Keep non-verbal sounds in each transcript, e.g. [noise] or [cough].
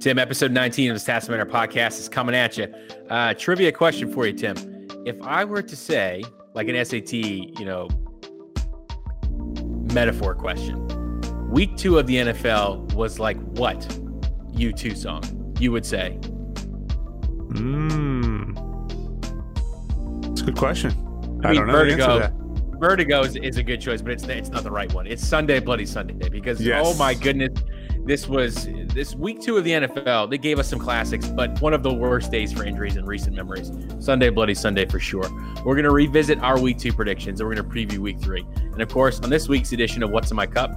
Tim, episode 19 of the Stats Matter podcast is coming at you. Uh, trivia question for you, Tim. If I were to say, like an SAT, you know, metaphor question, week two of the NFL was like what U2 song? You would say. Hmm. It's a good question. I, I mean, don't know Vertigo. Vertigo is, is, a good choice, but it's it's not the right one. It's Sunday Bloody Sunday because yes. oh my goodness, this was this week two of the NFL. They gave us some classics, but one of the worst days for injuries in recent memories. Sunday Bloody Sunday for sure. We're gonna revisit our week two predictions and we're gonna preview week three. And of course, on this week's edition of What's in My Cup,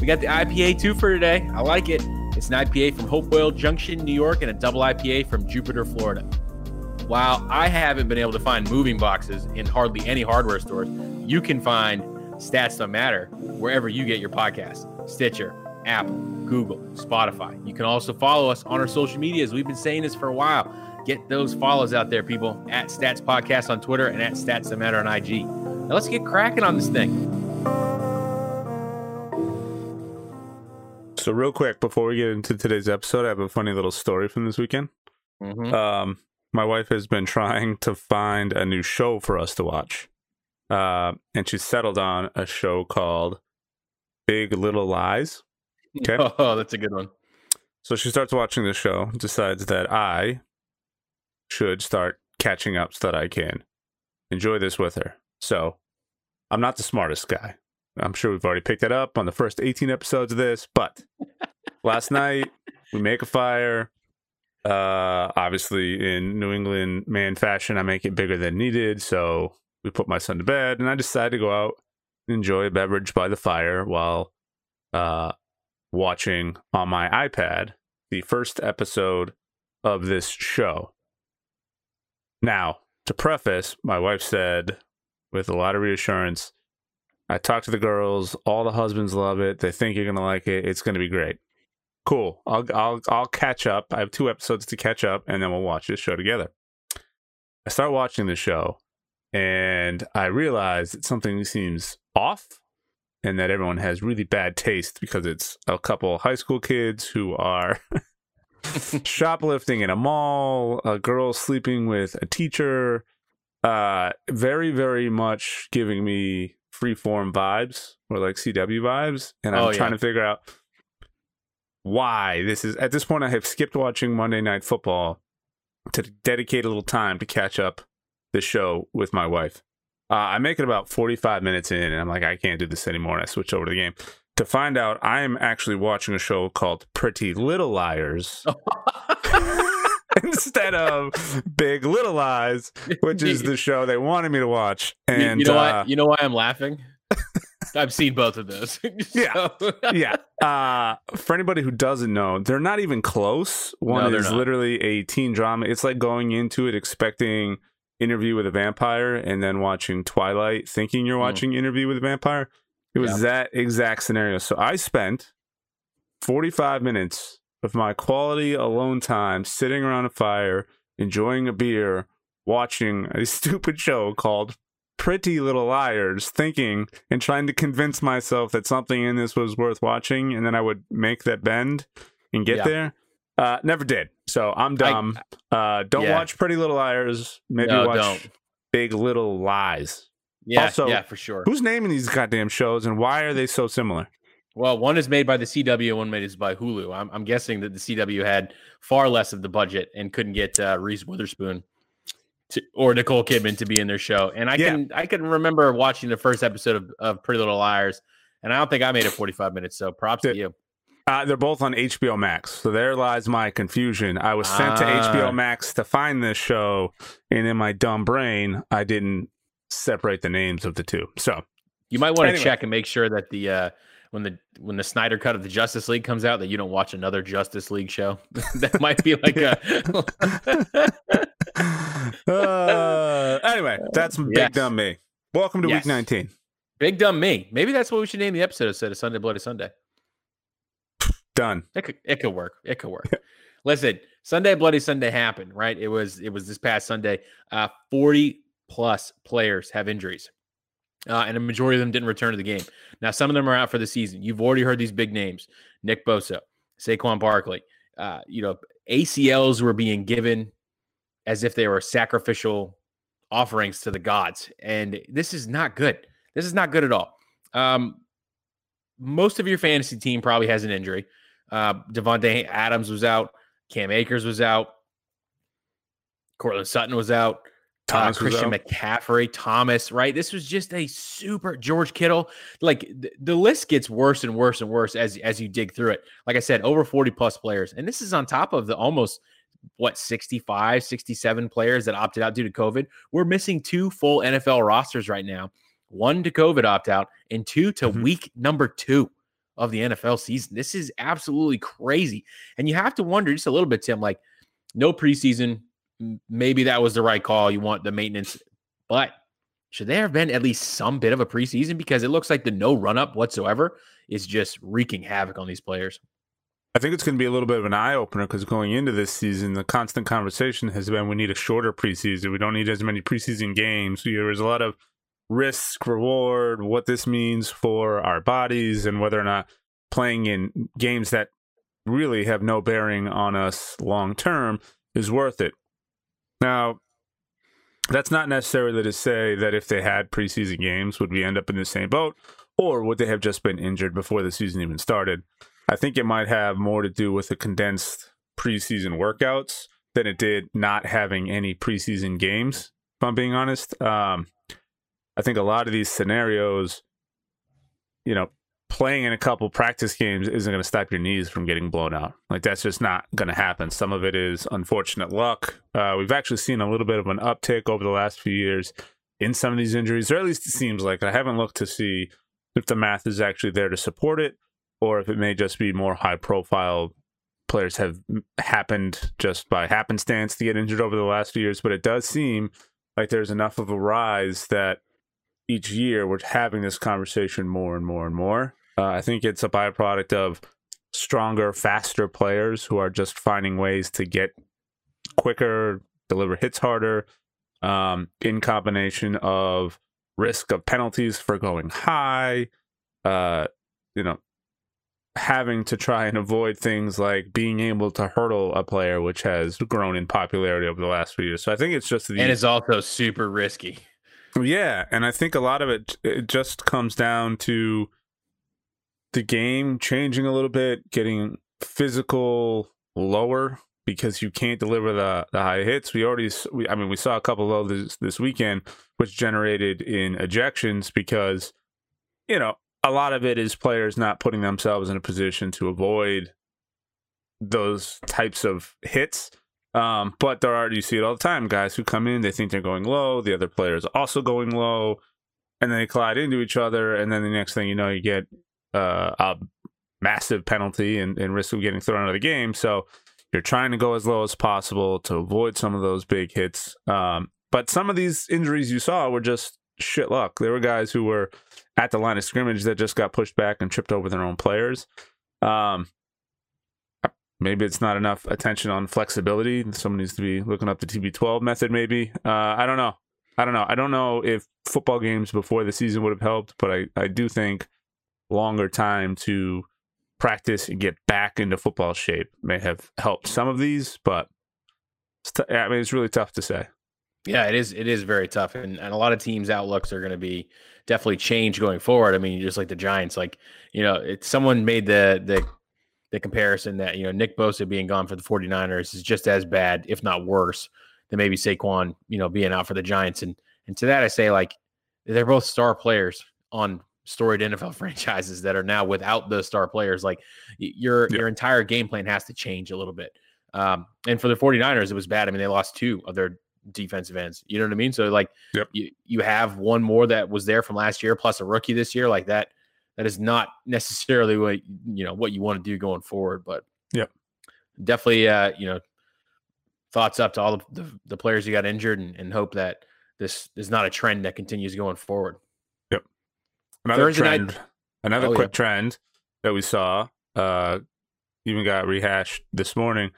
we got the IPA two for today. I like it. It's an IPA from Hopewell Junction, New York, and a double IPA from Jupiter, Florida. While I haven't been able to find moving boxes in hardly any hardware stores, you can find Stats Don't Matter wherever you get your podcast Stitcher, Apple, Google, Spotify. You can also follow us on our social medias. We've been saying this for a while. Get those follows out there, people, at Stats Podcast on Twitter and at Stats Don't Matter on IG. Now let's get cracking on this thing. So, real quick, before we get into today's episode, I have a funny little story from this weekend. Mm-hmm. Um, my wife has been trying to find a new show for us to watch. Uh, and she settled on a show called Big Little Lies. Okay. [laughs] Oh, that's a good one. So she starts watching the show, decides that I should start catching up so that I can enjoy this with her. So I'm not the smartest guy. I'm sure we've already picked that up on the first 18 episodes of this, but last night we make a fire. Uh, obviously, in New England man fashion, I make it bigger than needed. So we put my son to bed, and I decided to go out and enjoy a beverage by the fire while uh, watching on my iPad the first episode of this show. Now, to preface, my wife said with a lot of reassurance, I talked to the girls, all the husbands love it. They think you're going to like it. It's going to be great. Cool. I'll I'll I'll catch up. I have two episodes to catch up and then we'll watch this show together. I start watching the show and I realize that something seems off and that everyone has really bad taste because it's a couple high school kids who are [laughs] shoplifting in a mall, a girl sleeping with a teacher, uh, very, very much giving me freeform vibes or like CW vibes. And I'm Oh, trying yeah. to figure out why this is. At this point, I have skipped watching Monday Night Football to dedicate a little time to catch up the show with my wife. Uh, I make it about 45 minutes in, and I'm like, I can't do this anymore. And I switch over to the game to find out I am actually watching a show called Pretty Little Liars [laughs] [laughs] instead of Big Little Lies, which is the show they wanted me to watch. [laughs] And you know uh, why? You know why I'm laughing? I've seen both of those. Yeah. Yeah. Uh, for anybody who doesn't know, they're not even close. One No, is not. literally a teen drama. It's like going into it expecting Interview with a Vampire and then watching Twilight, thinking you're Mm. watching Interview with a Vampire. It was Yeah. that exact scenario. So I spent 45 minutes of my quality alone time sitting around a fire, enjoying a beer, watching a [laughs] stupid show called Pretty Little Liars, thinking and trying to convince myself that something in this was worth watching, and then I would make that bend and get Yeah. there. Uh, never did. So I'm dumb. uh, don't Yeah. watch Pretty Little Liars. Maybe No, watch don't. Big Little Lies. yeah, Also- yeah, for sure. Who's naming these goddamn shows, and why are they so similar? Well, one is made by the CW, and one made is by Hulu. I'm, I'm guessing that the CW had far less of the budget and couldn't get uh, Reese Witherspoon to, or Nicole Kidman to be in their show. And I Yeah. can I can remember watching the first episode of, of Pretty Little Liars, and I don't think I made it 45 minutes. So props to you. Uh, they're both on HBO Max. So there lies my confusion. I was sent to Ah. HBO Max to find this show, and in my dumb brain, I didn't separate the names of the two. So You might want to Anyway. check and make sure that the uh, when the when the Snyder cut of the Justice League comes out, that you don't watch another Justice League show. [laughs] that might be like a [laughs] uh, anyway, that's [laughs] big Yes. dumb me. Welcome to Yes. week 19. big dumb me. Maybe that's what we should name the episode instead of Sunday Bloody Sunday. Done. It could it could work. It could work. Listen, Sunday Bloody Sunday happened, right? It was it was this past Sunday. Uh 40 plus players have injuries. Uh, and a majority of them didn't return to the game. Now, some of them are out for the season. You've already heard these big names: Nick Bosa, Saquon Barkley, uh, you know, ACLs were being given as if they were sacrificial offerings to the gods. And this is not good. This is not good at all. Um, most of your fantasy team probably has an injury. Uh, Davante Adams was out. Cam Akers was out. Courtland Sutton was out. Uh, Christian McCaffrey, Thomas, right? This was just a super George Kittle. Like th- the list gets worse and worse and worse as as you dig through it. Like I said, over 40 plus players. And this is on top of the almost what 65, 67 players that opted out due to COVID. We're missing two full NFL rosters right now. One to COVID opt out and two to mm-hmm. week number 2 of the NFL season. This is absolutely crazy. And you have to wonder just a little bit Tim like no preseason, maybe that was the right call. You want the maintenance, but should there have been at least some bit of a preseason because it looks like the no run up whatsoever is just wreaking havoc on these players. I think it's going to be a little bit of an eye opener because going into this season, the constant conversation has been we need a shorter preseason. We don't need as many preseason games. There's a lot of risk, reward, what this means for our bodies, and whether or not playing in games that really have no bearing on us long term is worth it. Now, that's not necessarily to say that if they had preseason games, would we end up in the same boat, or would they have just been injured before the season even started? I think it might have more to do with the condensed preseason workouts than it did not having any preseason games. If I'm being honest, um, I think a lot of these scenarios, you know, playing in a couple practice games isn't going to stop your knees from getting blown out. Like that's just not going to happen. Some of it is unfortunate luck. Uh, we've actually seen a little bit of an uptick over the last few years in some of these injuries, or at least it seems like. I haven't looked to see if the math is actually there to support it, or if it may just be more high profile players have happened just by happenstance to get injured over the last few years. But it does seem like there's enough of a rise that each year we're having this conversation more and more and more. Uh, I think it's a byproduct of stronger, faster players who are just finding ways to get quicker, deliver hits harder, um, in combination of risk of penalties for going high, uh, you know, having to try and avoid things like being able to hurdle a player, which has grown in popularity over the last few years. So I think it's just the, and it's also super risky. Yeah, and I think a lot of it it just comes down to the game changing a little bit, getting physical lower because you can't deliver the, the high hits. We already, we, I mean, we saw a couple of this this weekend, which generated in ejections because, you know, a lot of it is players not putting themselves in a position to avoid those types of hits. Um, but there are you see it all the time, guys who come in, they think they're going low, the other player is also going low, and then they collide into each other, and then the next thing you know, you get uh, a massive penalty and, and risk of getting thrown out of the game. So you're trying to go as low as possible to avoid some of those big hits. Um, but some of these injuries you saw were just shit luck. There were guys who were at the line of scrimmage that just got pushed back and tripped over their own players. Um, Maybe it's not enough attention on flexibility. Someone needs to be looking up the TB12 method, maybe. Uh, I don't know. I don't know. I don't know if football games before the season would have helped, but I, I do think longer time to practice and get back into football shape may have helped some of these, but t- I mean, it's really tough to say. Yeah, it is. It is very tough, and, and a lot of teams' outlooks are going to be definitely changed going forward. I mean, just like the Giants, like you know, it, someone made the the the comparison that, you know, Nick Bosa being gone for the 49ers is just as bad, if not worse, than maybe Saquon, you know, being out for the Giants. And and to that I say, like, they're both star players on storied NFL [laughs] franchises that are now without those star players. Like your yeah. your entire game plan has to change a little bit. Um, and for the 49ers, it was bad. I mean, they lost two of their defensive ends. You know what I mean? So like yep. you you have one more that was there from last year plus a rookie this year. Like that that is not necessarily what you know what you want to do going forward. But yeah, definitely, uh, you know, thoughts up to all the, the, the players who got injured, and, and, hope that this is not a trend that continues going forward. Yep. Another Thursday trend, night, another oh, quick yeah. trend that we saw, uh, even got rehashed this morning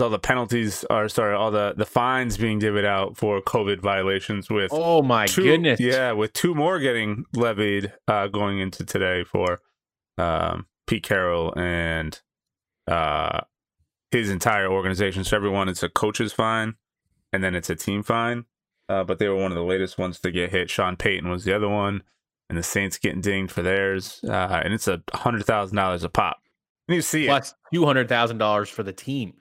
all the penalties are sorry, all the the fines being divvied out for COVID violations. With oh my two, goodness, yeah, with two more getting levied uh, going into today for um, Pete Carroll and uh, his entire organization. So everyone, it's a coach's fine, and then it's a team fine. Uh, but they were one of the latest ones to get hit. Sean Payton was the other one, and the Saints getting dinged for theirs. Uh, and it's a hundred thousand dollars a pop. And you see Plus two hundred thousand dollars for the team.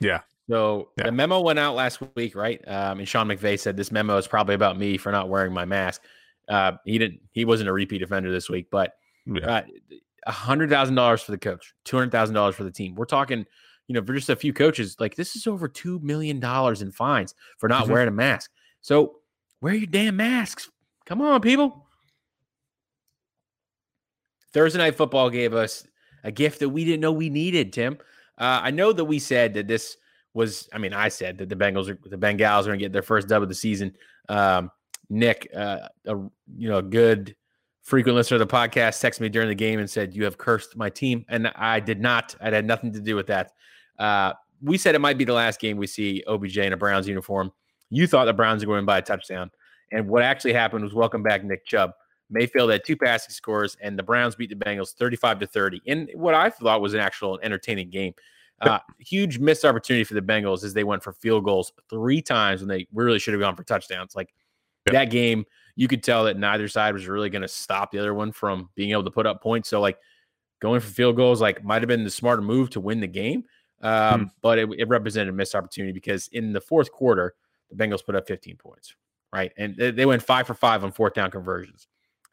Yeah. So Yeah. the memo went out last week, right? Um, and Sean McVay said this memo is probably about me for not wearing my mask. Uh, he didn't. He wasn't a repeat offender this week, but. Yeah. uh, a hundred thousand dollars for the coach, two hundred thousand dollars for the team. We're talking, you know, for just a few coaches, like this is over two million dollars in fines for not Mhm. wearing a mask. So wear your damn masks. Come on, people. Thursday night football gave us a gift that we didn't know we needed. Tim, uh, I know that we said that this was. I mean, I said that the Bengals are the Bengals are going to get their first dub of the season. Um, Nick, uh, a you know, a good frequent listener of the podcast, texted me during the game and said, "You have cursed my team," and I did not. I had nothing to do with that. Uh, we said it might be the last game we see OBJ in a Browns uniform. You thought the Browns were going to by a touchdown, and what actually happened was welcome back Nick Chubb. Mayfield had two passing scores, and the Browns beat the Bengals 35 to 30 in what I thought was an actual entertaining game. Uh, huge missed opportunity for the Bengals as they went for field goals three times when they really should have gone for touchdowns. Like that game, you could tell that neither side was really going to stop the other one from being able to put up points. So, like going for field goals, like might have been the smarter move to win the game. Um, But it, it represented a missed opportunity because in the fourth quarter, the Bengals put up 15 points, right? And they, they went five for five on fourth down conversions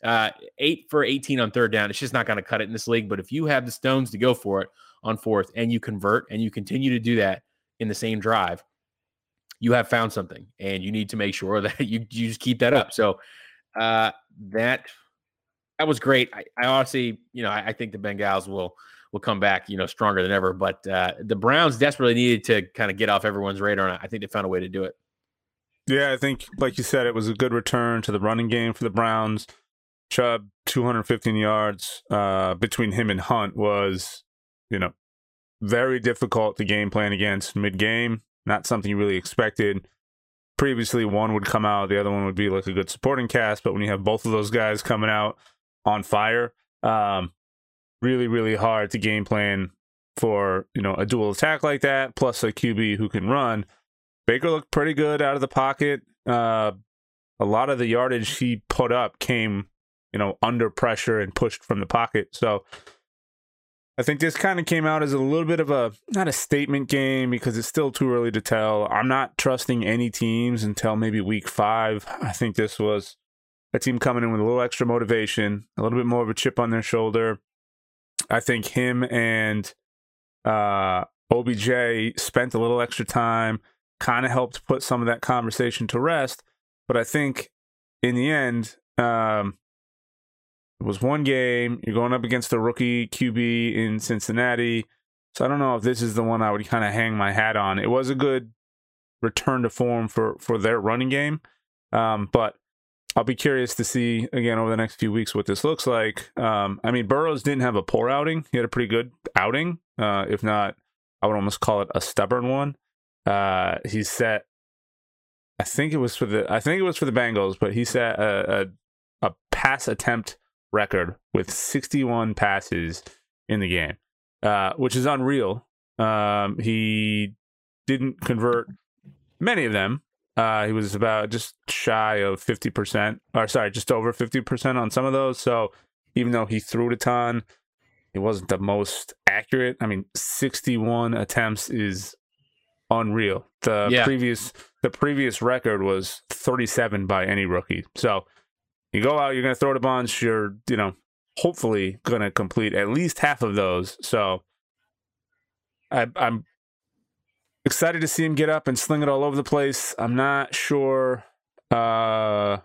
uh, eight for 18 on third down. It's just not going to cut it in this league. But if you have the stones to go for it on fourth and you convert and you continue to do that in the same drive, you have found something and you need to make sure [laughs] that you, you just keep that up. So uh, that that was great. I, I honestly, you know, I, I think the Bengals will will come back, you know, stronger than ever. But uh, the Browns desperately needed to kind of get off everyone's radar, and I think they found a way to do it. Yeah, I think, like you said, it was a good return to the running game for the Browns. Chubb, 215 yards uh, between him and Hunt was, you know, very difficult to game plan against mid game. Not something you really expected. Previously, one would come out, the other one would be like a good supporting cast. But when you have both of those guys coming out on fire, um, really, really hard to game plan for, you know, a dual attack like that, plus a QB who can run. Baker looked pretty good out of the pocket. Uh, a lot of the yardage he put up came, you know, under pressure and pushed from the pocket. So I think this kind of came out as a little bit of a not a statement game because it's still too early to tell. I'm not trusting any teams until maybe week five. I think this was a team coming in with a little extra motivation, a little bit more of a chip on their shoulder. I think him and uh, OBJ spent a little extra time, kind of helped put some of that conversation to rest. But I think in the end, um, it was one game. You're going up against a rookie QB in Cincinnati. So I don't know if this is the one I would kind of hang my hat on. It was a good return to form for for their running game. Um, but I'll be curious to see again over the next few weeks what this looks like. Um, I mean, Burrows didn't have a poor outing; he had a pretty good outing. Uh, if not, I would almost call it a stubborn one. Uh, he set, I think it was for the, I think it was for the Bengals, but he set a a, a pass attempt record with 61 passes in the game, uh, which is unreal. Um, he didn't convert many of them. Uh, he was about just shy of 50%, or sorry, just over 50% on some of those. So even though he threw it a ton, it wasn't the most accurate. I mean, 61 attempts is unreal. The Yeah. previous the previous record was 37 by any rookie. So you go out, you're going to throw it a bunch. You're, you know, hopefully going to complete at least half of those. So I, I'm excited to see him get up and sling it all over the place. I'm not sure uh,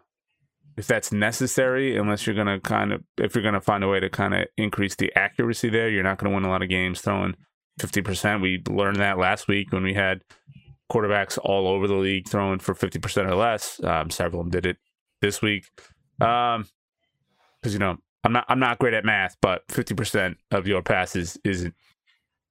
if that's necessary, unless you're going to kind of, if you're going to find a way to kind of increase the accuracy there. You're not going to win a lot of games throwing 50%. We learned that last week when we had quarterbacks all over the league throwing for 50% or less. Um, several of them did it this week. Um, because you know I'm not I'm not great at math, but 50% of your passes isn't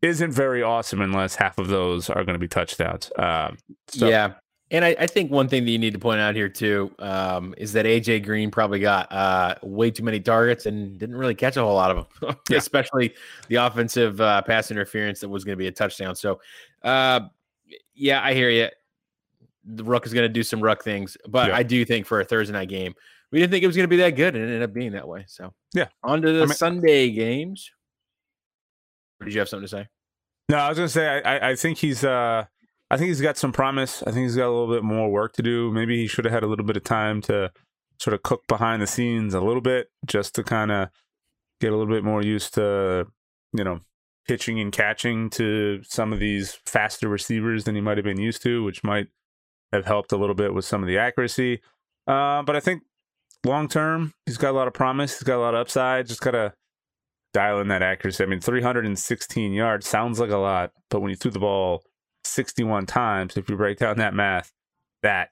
isn't very awesome unless half of those are going to be touchdowns. Um, so, yeah. And I, I, think one thing that you need to point out here too um, is that AJ Green probably got uh, way too many targets and didn't really catch a whole lot of them, [laughs] yeah. especially the offensive uh, pass interference that was going to be a touchdown. So, uh, yeah, I hear you. The Rook is going to do some Rook things, but yeah. I do think for a Thursday night game, we didn't think it was going to be that good, and it ended up being that way. So, yeah, on to the I mean, Sunday games. Did you have something to say? No, I was going to say I, I think he's uh I think he's got some promise. I think he's got a little bit more work to do. Maybe he should have had a little bit of time to sort of cook behind the scenes a little bit just to kind of get a little bit more used to, you know, pitching and catching to some of these faster receivers than he might have been used to, which might have helped a little bit with some of the accuracy. Uh, but I think long term, he's got a lot of promise. He's got a lot of upside. Just got to dial in that accuracy. I mean, 316 yards sounds like a lot, but when you threw the ball 61 times, if you break down that math, that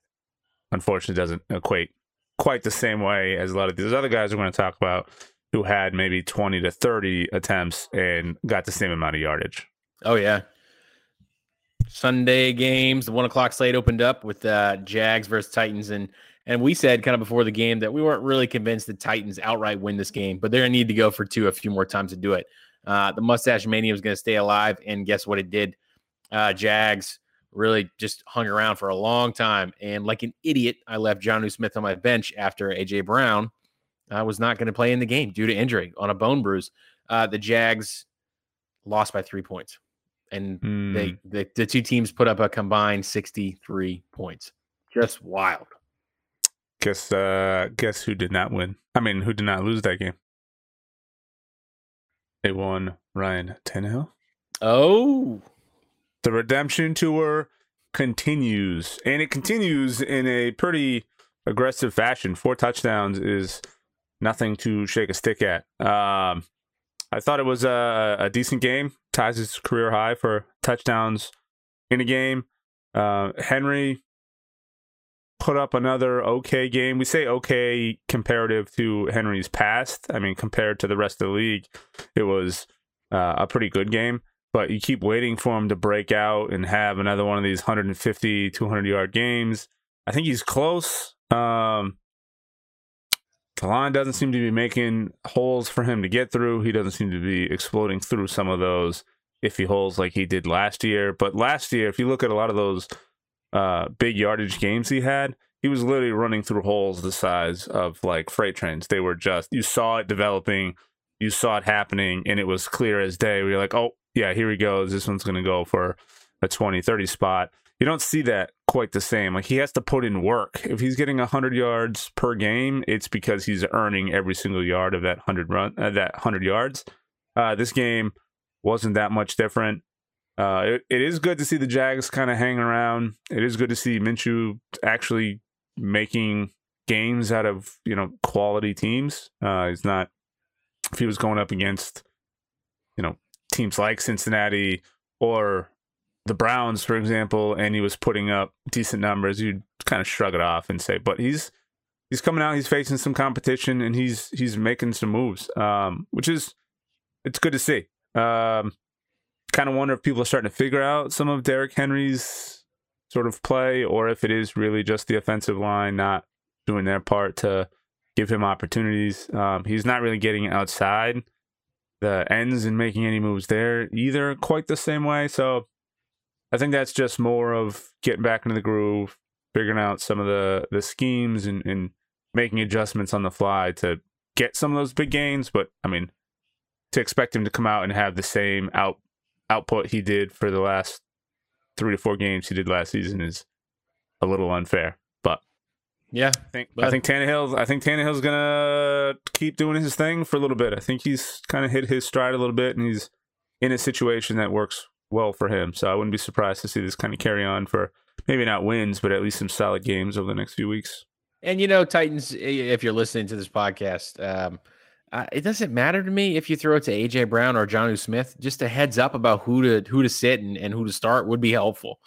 unfortunately doesn't equate quite the same way as a lot of these other guys we're going to talk about who had maybe 20 to 30 attempts and got the same amount of yardage. Oh, yeah. Sunday games, the one o'clock slate opened up with uh, Jags versus Titans. And and we said kind of before the game that we weren't really convinced the Titans outright win this game, but they're going to need to go for two a few more times to do it. Uh, the mustache mania was going to stay alive. And guess what it did? uh, Jags really just hung around for a long time. And like an idiot, I left Jonnu Smith on my bench after AJ Brown uh, was not going to play in the game due to injury on a bone bruise. Uh, the Jags lost by three points, and mm. they hmm. the, the two teams put up a combined sixty three points. Just wild. Guess uh guess who did not win? I mean, who did not lose that game? They won Ryan Tannehill. Oh, the redemption tour continues, and it continues in a pretty aggressive fashion. Four touchdowns is nothing to shake a stick at. Um, I thought it was a, a, decent game. Ties his career high for touchdowns in a game. Uh, Henry put up another okay game. We say okay comparative to Henry's past. I mean, compared to the rest of the league, it was uh, a pretty good game but you keep waiting for him to break out and have another one of these 150, 200 yard games. I think he's close. Um, the line doesn't seem to be making holes for him to get through. He doesn't seem to be exploding through some of those iffy holes like he did last year. But last year, if you look at a lot of those uh, big yardage games he had, he was literally running through holes the size of like freight trains. They were just, you saw it developing, you saw it happening, and it was clear as day. We were like, oh, yeah, here he goes. This one's going to go for a 20, 30 spot. You don't see that quite the same. Like he has to put in work. If he's getting 100 yards per game, it's because he's earning every single yard of that 100 run, uh, that 100 yards. Uh, this game wasn't that much different. Uh, it, it is good to see the Jags kind of hanging around. It is good to see Minshew actually making games out of you know quality teams. Uh, he's not if he was going up against you know teams like Cincinnati or the Browns, for example, and he was putting up decent numbers, you'd kind of shrug it off and say, but he's he's coming out, he's facing some competition, and he's he's making some moves, um, which is it's good to see. Um, kind of wonder if people are starting to figure out some of Derrick Henry's sort of play, or if it is really just the offensive line not doing their part to give him opportunities. Um, he's not really getting outside the ends and making any moves there either quite the same way. So I think that's just more of getting back into the groove, figuring out some of the the schemes and, and making adjustments on the fly to get some of those big gains. But I mean, to expect him to come out and have the same out output he did for the last three to four games he did last season is a little unfair. But yeah, I think but... I think Tannehill. I think Tannehill's gonna keep doing his thing for a little bit. I think he's kind of hit his stride a little bit, and he's in a situation that works well for him. So I wouldn't be surprised to see this kind of carry on for maybe not wins, but at least some solid games over the next few weeks. And you know, Titans, if you're listening to this podcast, um, uh, it doesn't matter to me if you throw it to AJ Brown or Jonnu Smith. Just a heads up about who to who to sit and, and who to start would be helpful.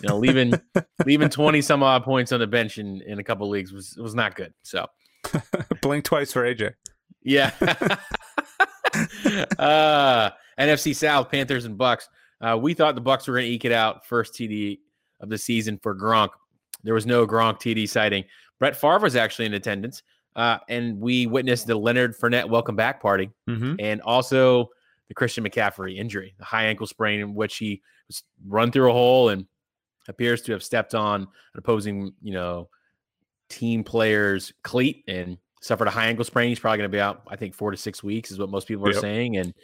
You know, leaving [laughs] leaving twenty some odd points on the bench in, in a couple leagues was was not good. So [laughs] blink twice for AJ. Yeah. [laughs] uh, NFC South Panthers and Bucs. Uh, we thought the Bucs were going to eke it out first TD of the season for Gronk. there was no Gronk TD sighting. Brett Favre was actually in attendance, uh, and we witnessed the Leonard Fournette welcome back party, Mm-hmm. and also the Christian McCaffrey injury, the high ankle sprain, in which he was run through a hole and appears to have stepped on an opposing, you know, team player's cleat and suffered a high ankle sprain. He's probably going to be out, I think, four to six weeks is what most people are Yep. saying. And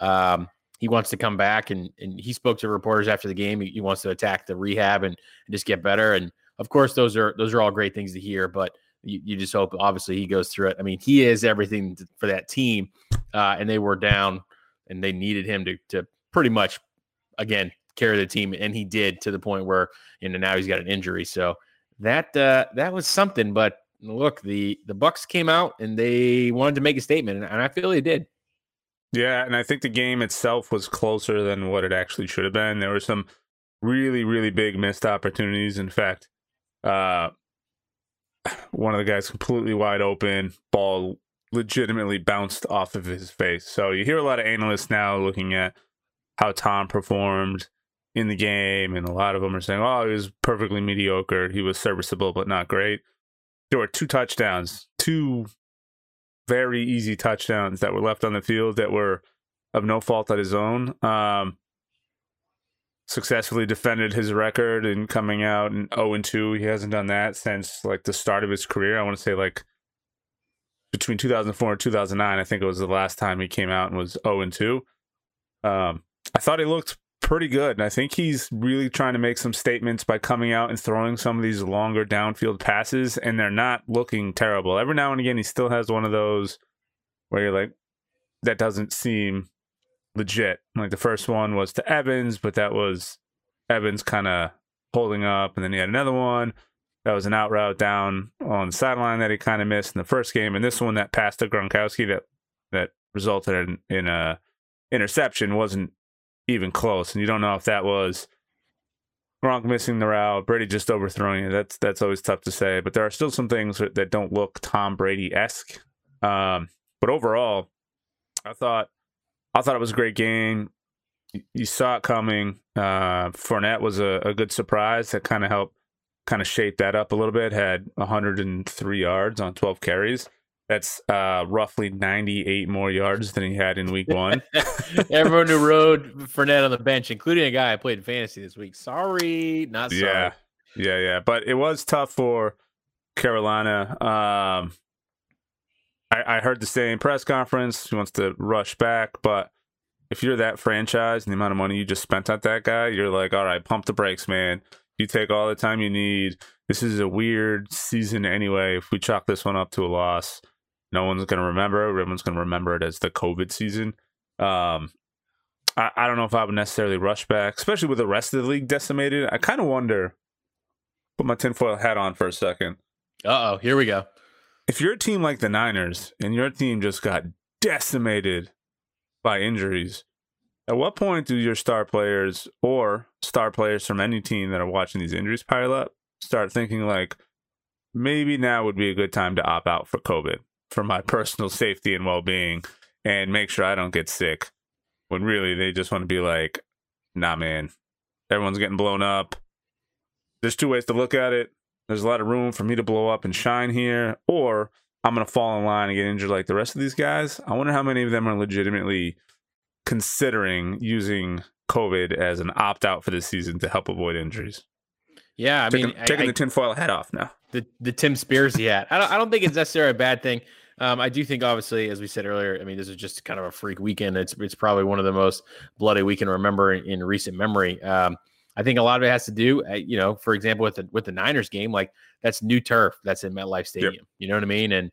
um, he wants to come back. And, and he spoke to reporters after the game. He, he wants to attack the rehab and, and just get better. And of course, those are those are all great things to hear. But you, you just hope, obviously, he goes through it. I mean, he is everything for that team, uh, and they were down, and they needed him to to pretty much again carry the team, and he did to the point where you know now he's got an injury. So that uh, that was something. But look, the the Bucs came out and they wanted to make a statement, and, and I feel they did. Yeah, and I think the game itself was closer than what it actually should have been. There were some really, really big missed opportunities. In fact, uh, one of the guys completely wide open, ball legitimately bounced off of his face. So you hear a lot of analysts now looking at how Tom performed in the game, and a lot of them are saying, "Oh, he was perfectly mediocre. He was serviceable, but not great." There were two touchdowns, two very easy touchdowns that were left on the field that were of no fault of his own. Um, successfully defended his record and coming out and 0 and 2. He hasn't done that since like the start of his career. I want to say like between 2004 and 2009. I think it was the last time he came out and was 0 and 2. Um, I thought he looked pretty good. And I think he's really trying to make some statements by coming out and throwing some of these longer downfield passes, and they're not looking terrible. Every now and again, he still has one of those where you're like, that doesn't seem legit. Like the first one was to Evans, but that was Evans kind of holding up, and then he had another one that was an out route down on the sideline that he kind of missed in the first game, and this one that passed to Gronkowski that that resulted in, in a interception wasn't even close, and you don't know if that was Gronk missing the route, Brady just overthrowing it. That's that's always tough to say, but there are still some things that, don't look Tom Brady esque. Um, but overall, I thought I thought it was a great game. You, saw it coming. Uh, Fournette was a, a good surprise that kind of helped kind of shape that up a little bit. Had 103 yards on 12 carries. That's uh, roughly 98 more yards than he had in week one. [laughs] Everyone who rode Fournette on the bench, including a guy I played in fantasy this week. Sorry, not sorry. Yeah, yeah, yeah. But it was tough for Carolina. Um, I, I heard the same press conference. He wants to rush back, but if you're that franchise and the amount of money you just spent on that guy, you're like, all right, pump the brakes, man. You take all the time you need. This is a weird season anyway. If we chalk this one up to a loss, no one's going to remember. Everyone's going to remember it as the COVID season. Um, I, I don't know if I would necessarily rush back, especially with the rest of the league decimated. I kind of wonder. Put my tinfoil hat on for a second. Uh oh, here we go. If you're a team like the Niners and your team just got decimated by injuries, at what point do your star players or star players from any team that are watching these injuries pile up start thinking like, maybe now would be a good time to opt out for COVID for my [laughs] personal safety and well being and make sure I don't get sick? When really they just want to be like, nah, man, everyone's getting blown up. There's two ways to look at it. There's a lot of room for me to blow up and shine here, or I'm going to fall in line and get injured like the rest of these guys. I wonder how many of them are legitimately considering using COVID as an opt out for this season to help avoid injuries. Yeah, I taking mean, taking I- the tinfoil hat off now. the the Tim Spears hat. I don't, I don't think it's necessarily a bad thing. Um, I do think, obviously, as we said earlier, I mean, this is just kind of a freak weekend. It's it's probably one of the most bloody we can remember in, in recent memory. Um, I think a lot of it has to do, uh, you know, for example, with the with the Niners game, like that's new turf that's in MetLife Stadium. You know what I mean? And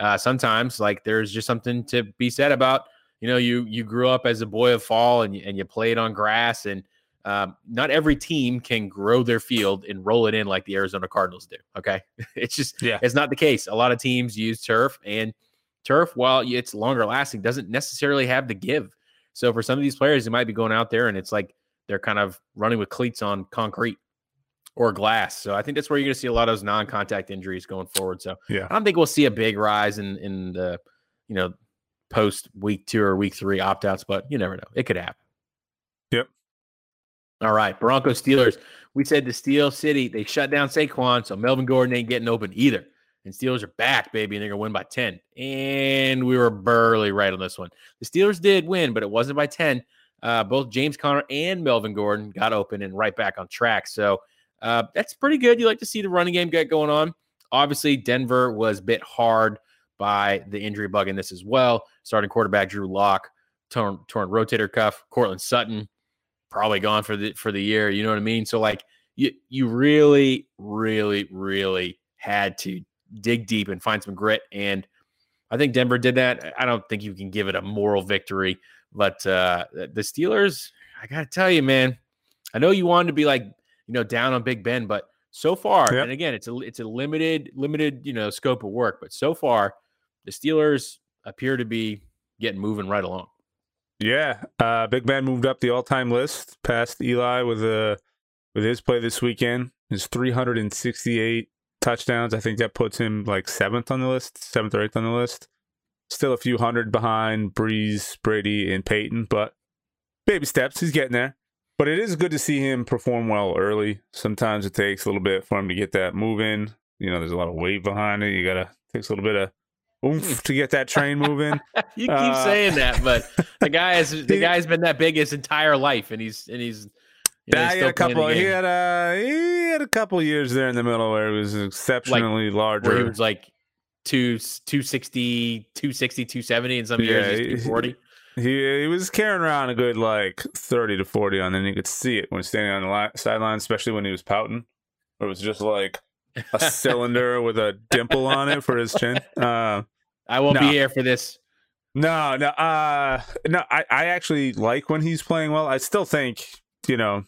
uh, sometimes, like, there's just something to be said about, you know, you you grew up as a boy of fall and you, and you played on grass and um, not every team can grow their field and roll it in like the Arizona Cardinals do. Okay. [laughs] It's just, Yeah. it's not the case. A lot of teams use turf and turf, while it's longer lasting, doesn't necessarily have the give. So for some of these players, they might be going out there and it's like they're kind of running with cleats on concrete or glass. So I think that's where you're going to see a lot of those non contact injuries going forward. So Yeah. I don't think we'll see a big rise in, in the, you know, post week two or week three opt outs, but you never know. It could happen. Yep. All right, Broncos Steelers. We said the Steel City they shut down Saquon, so Melvin Gordon ain't getting open either. And Steelers are back, baby, and they're gonna win by ten. And we were barely right on this one. The Steelers did win, but it wasn't by ten. Uh, both James Conner and Melvin Gordon got open and right back on track. So uh, that's pretty good. You like to see the running game get going on. Obviously, Denver was bit hard by the injury bug in this as well. Starting quarterback Drew Lock, torn, torn rotator cuff. Courtland Sutton probably gone for the for the year. You know what I mean? So like you you really, really, really had to dig deep and find some grit. And I think Denver did that. I don't think you can give it a moral victory, but uh, the Steelers, I got to tell you, man, I know you wanted to be like, you know, down on Big Ben, but so far, yep. and again, it's a it's a limited limited you know scope of work, but so far, the Steelers appear to be getting moving right along. Yeah, uh, Big Ben moved up the all-time list past Eli with a uh, with his play this weekend. His 368 touchdowns. I think that puts him like seventh on the list, seventh or eighth on the list. Still a few hundred behind Brees, Brady, and Peyton, but baby steps. He's getting there. But it is good to see him perform well early. Sometimes it takes a little bit for him to get that moving. You know, there's a lot of weight behind it. You gotta takes a little bit of oomph [laughs] to get that train moving. [laughs] you keep uh, saying that, but the guy has [laughs] the guy's been that big his entire life, and he's and he's. You know, yeah, he had a couple. He had a he had a couple years there in the middle where it was exceptionally like, larger. Where he was like two 260, 260, 270 in some yeah, years. He's 240. [laughs] He, he was carrying around a good like 30 to 40 on, and you could see it when standing on the li- sideline, especially when he was pouting. It was just like a cylinder [laughs] with a dimple on it for his chin. Uh, I won't no. be here for this. No, no, uh, no. I, I actually like when he's playing well. I still think you know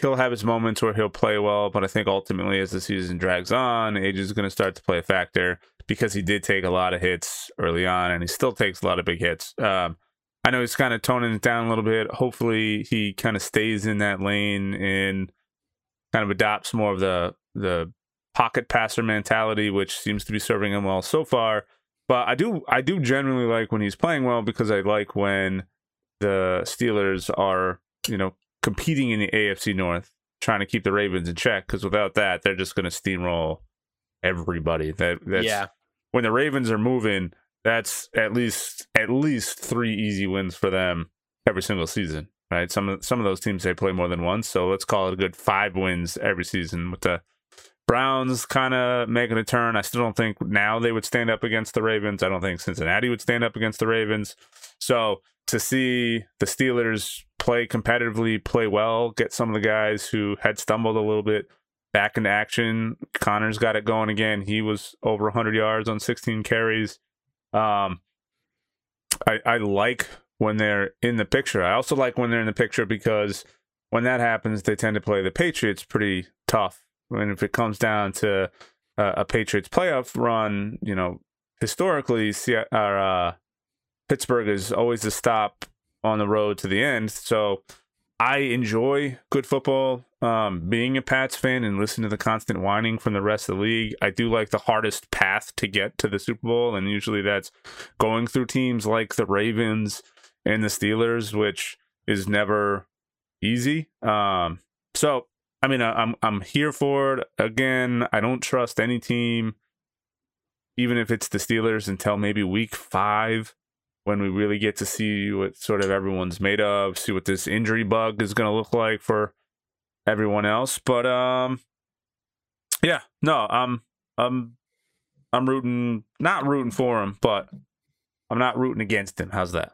he'll have his moments where he'll play well, but I think ultimately as the season drags on, age is going to start to play a factor because he did take a lot of hits early on, and he still takes a lot of big hits. Um, I know he's kind of toning it down a little bit. Hopefully, he kind of stays in that lane and kind of adopts more of the the pocket passer mentality, which seems to be serving him well so far. But I do I do generally like when he's playing well because I like when the Steelers are you know competing in the AFC North, trying to keep the Ravens in check. Because without that, they're just going to steamroll everybody. That that's yeah. When the Ravens are moving that's at least at least three easy wins for them every single season. Right. Some of some of those teams they play more than once, so let's call it a good five wins every season. With the Browns kind of making a turn, I still don't think now they would stand up against the Ravens. I don't think Cincinnati would stand up against the Ravens. So to see the Steelers play competitively, play well, get some of the guys who had stumbled a little bit back into action. Conner's got it going again. He was over 100 yards on 16 carries. Um, I, I like when they're in the picture. I also like when they're in the picture because when that happens, they tend to play the Patriots pretty tough. And if it comes down to a Patriots playoff run, you know, historically, our, uh, Pittsburgh is always a stop on the road to the end. So I enjoy good football. Um, being a Pats fan and listening to the constant whining from the rest of the league, I do like the hardest path to get to the Super Bowl, and usually that's going through teams like the Ravens and the Steelers, which is never easy. Um, so I mean, I'm I'm here for it. Again, I don't trust any team, even if it's the Steelers, until maybe week five when we really get to see what sort of everyone's made of, see what this injury bug is going to look like for everyone else. But um, yeah, no, I'm I'm I'm rooting, not rooting for him, but I'm not rooting against him. How's that?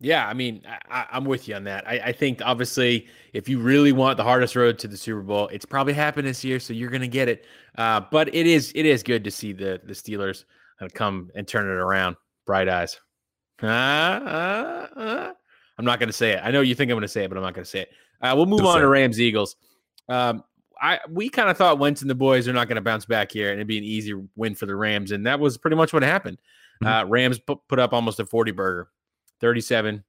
Yeah, I mean, I, am with you on that. I, I, think obviously, if you really want the hardest road to the Super Bowl, it's probably happened this year, so you're going to get it. Uh, but it is it is good to see the the Steelers come and turn it around. Bright eyes. Uh, uh, uh. I'm not going to say it. I know you think I'm going to say it, but I'm not going to say it. Uh, we'll move on to Rams Eagles. Um, I we kind of thought Wentz and the boys are not going to bounce back here, and it'd be an easy win for the Rams, and that was pretty much what happened. Mm-hmm. Uh, Rams put, put up almost a 40 burger. 37,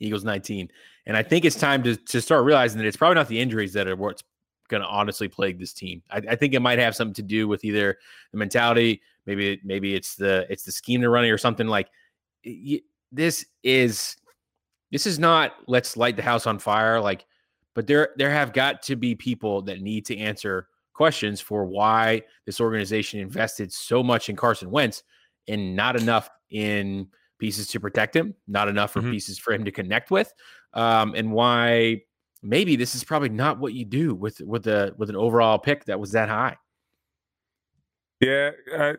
Eagles 19. And I think it's time to, to start realizing that it's probably not the injuries that are what's going to honestly plague this team. I, I, think it might have something to do with either the mentality, maybe maybe it's the it's the scheme they're running or something like. This is this is not let's light the house on fire like but there there have got to be people that need to answer questions for why this organization invested so much in Carson Wentz and not enough in pieces to protect him, not enough for mm-hmm. pieces for him to connect with, um, and why maybe this is probably not what you do with with a with an overall pick that was that high. Yeah, uh,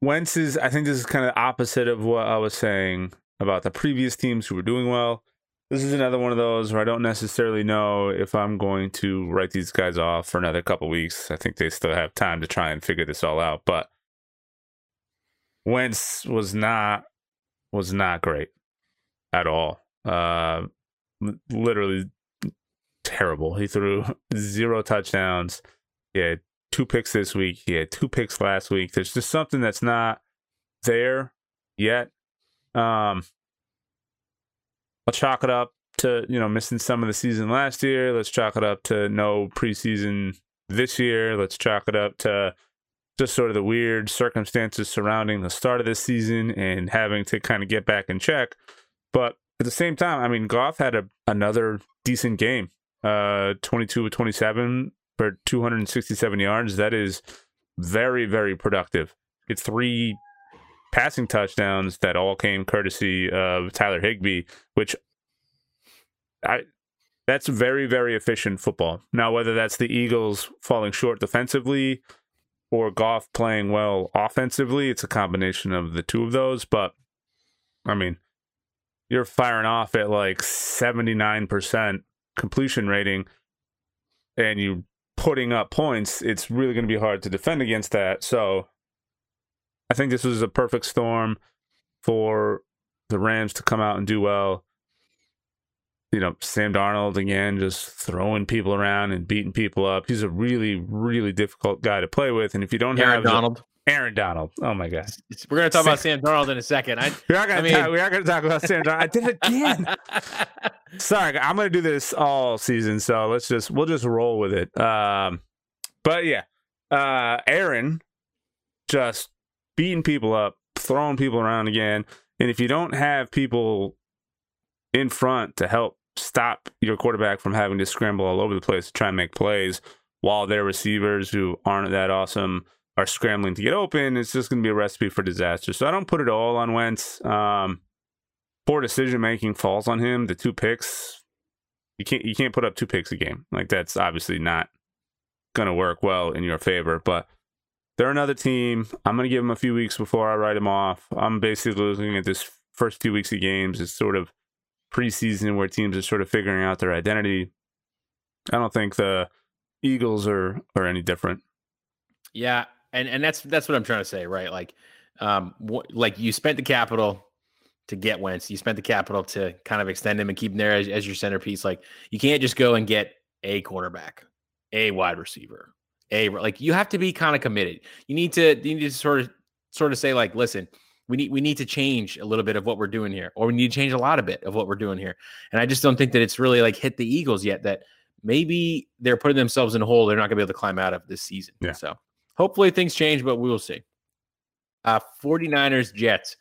Wentz is. I think this is kind of opposite of what I was saying about the previous teams who were doing well. This is another one of those where I don't necessarily know if I'm going to write these guys off for another couple weeks. I think they still have time to try and figure this all out, but Wentz was not was not great at all. Uh, literally terrible. He threw zero touchdowns. He had two picks this week. He had two picks last week. There's just something that's not there yet. Um, I'll chalk it up to you know missing some of the season last year. Let's chalk it up to no preseason this year. Let's chalk it up to just sort of the weird circumstances surrounding the start of this season and having to kind of get back in check. But at the same time, I mean, Goff had a, another decent game. Uh, 22 with 27 for 267 yards. That is very, very productive. It's three passing touchdowns that all came courtesy of Tyler Higbee, which I that's very, very efficient football. Now, whether that's the Eagles falling short defensively or Goff playing well offensively. It's a combination of the two of those. But I mean, you're firing off at like 79% completion rating and you putting up points, it's really going to be hard to defend against that. So I think this was a perfect storm for the Rams to come out and do well you know, Sam Darnold again, just throwing people around and beating people up. He's a really, really difficult guy to play with. And if you don't Aaron have Donald, Aaron Donald, oh my god, we're gonna talk Sam, about Sam Darnold in a second. I, we are gonna I mean, talk, we are gonna talk about Sam Darnold. I did it again. [laughs] Sorry, I'm gonna do this all season, so let's just we'll just roll with it. Um, but yeah, uh, Aaron just beating people up, throwing people around again. And if you don't have people in front to help stop your quarterback from having to scramble all over the place to try and make plays while their receivers who aren't that awesome are scrambling to get open. It's just going to be a recipe for disaster. So I don't put it all on Wentz. Um, poor decision making falls on him. The two picks, you can't you can't put up two picks a game. Like that's obviously not going to work well in your favor. But they're another team. I'm going to give them a few weeks before I write them off. I'm basically looking at this first few weeks of games as sort of preseason where teams are sort of figuring out their identity. I don't think the Eagles are are any different. Yeah, and and that's that's what I'm trying to say, right? Like, um, wh- like you spent the capital to get Wentz, you spent the capital to kind of extend him and keep him there as, as your centerpiece. Like, you can't just go and get a quarterback, a wide receiver, a like you have to be kind of committed. You need to you need to sort of sort of say like, listen, we need we need to change a little bit of what we're doing here, or we need to change a lot of bit of what we're doing here. And I just don't think that it's really like hit the Eagles yet. That maybe they're putting themselves in a hole they're not going to be able to climb out of this season. Yeah. So hopefully things change, but we will see. Uh, 49ers Jets.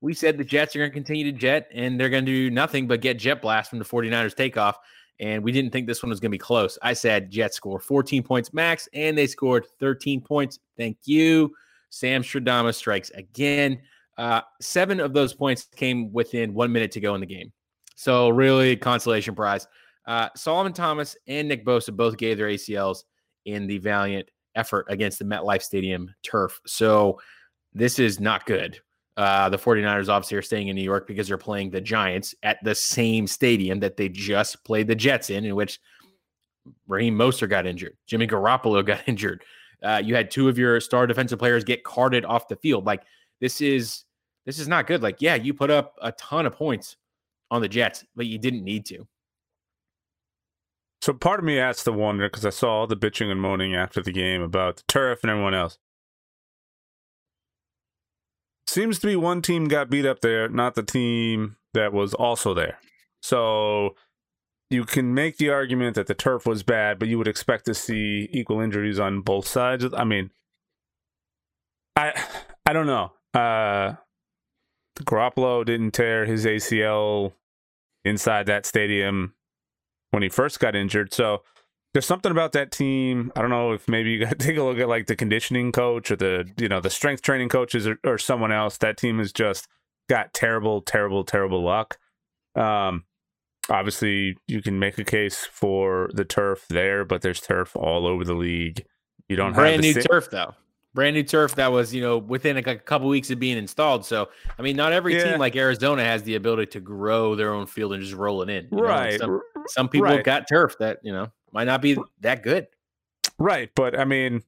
We said the Jets are going to continue to jet, and they're going to do nothing but get jet blast from the 49ers takeoff. And we didn't think this one was going to be close. I said Jets score 14 points max, and they scored 13 points. Thank you. Sam Stradamus strikes again. Uh, seven of those points came within one minute to go in the game. So really consolation prize. Uh, Solomon Thomas and Nick Bosa both gave their ACLs in the valiant effort against the MetLife Stadium turf. So this is not good. Uh, the 49ers obviously are staying in New York because they're playing the Giants at the same stadium that they just played the Jets in, in which Raheem Mostert got injured. Jimmy Garoppolo [laughs] got injured. Uh, you had two of your star defensive players get carted off the field. Like this is this is not good. Like, yeah, you put up a ton of points on the Jets, but you didn't need to. So part of me has to wonder because I saw all the bitching and moaning after the game about the turf and everyone else. Seems to be one team got beat up there, not the team that was also there. So you can make the argument that the turf was bad, but you would expect to see equal injuries on both sides. I mean, I I don't know. Uh, Garoppolo didn't tear his ACL inside that stadium when he first got injured. So there's something about that team. I don't know if maybe you got to [laughs] take a look at like the conditioning coach or the you know the strength training coaches or, or someone else. That team has just got terrible, terrible, terrible luck. Um, obviously, you can make a case for the turf there, but there's turf all over the league. You don't have to brand have new turf though. Brand new turf that was, you know, within a, a couple weeks of being installed. So, I mean, not every Yeah. team like Arizona has the ability to grow their own field and just roll it in. you know? right, Some, some people right. got turf that you know might not be that good. right. But I mean,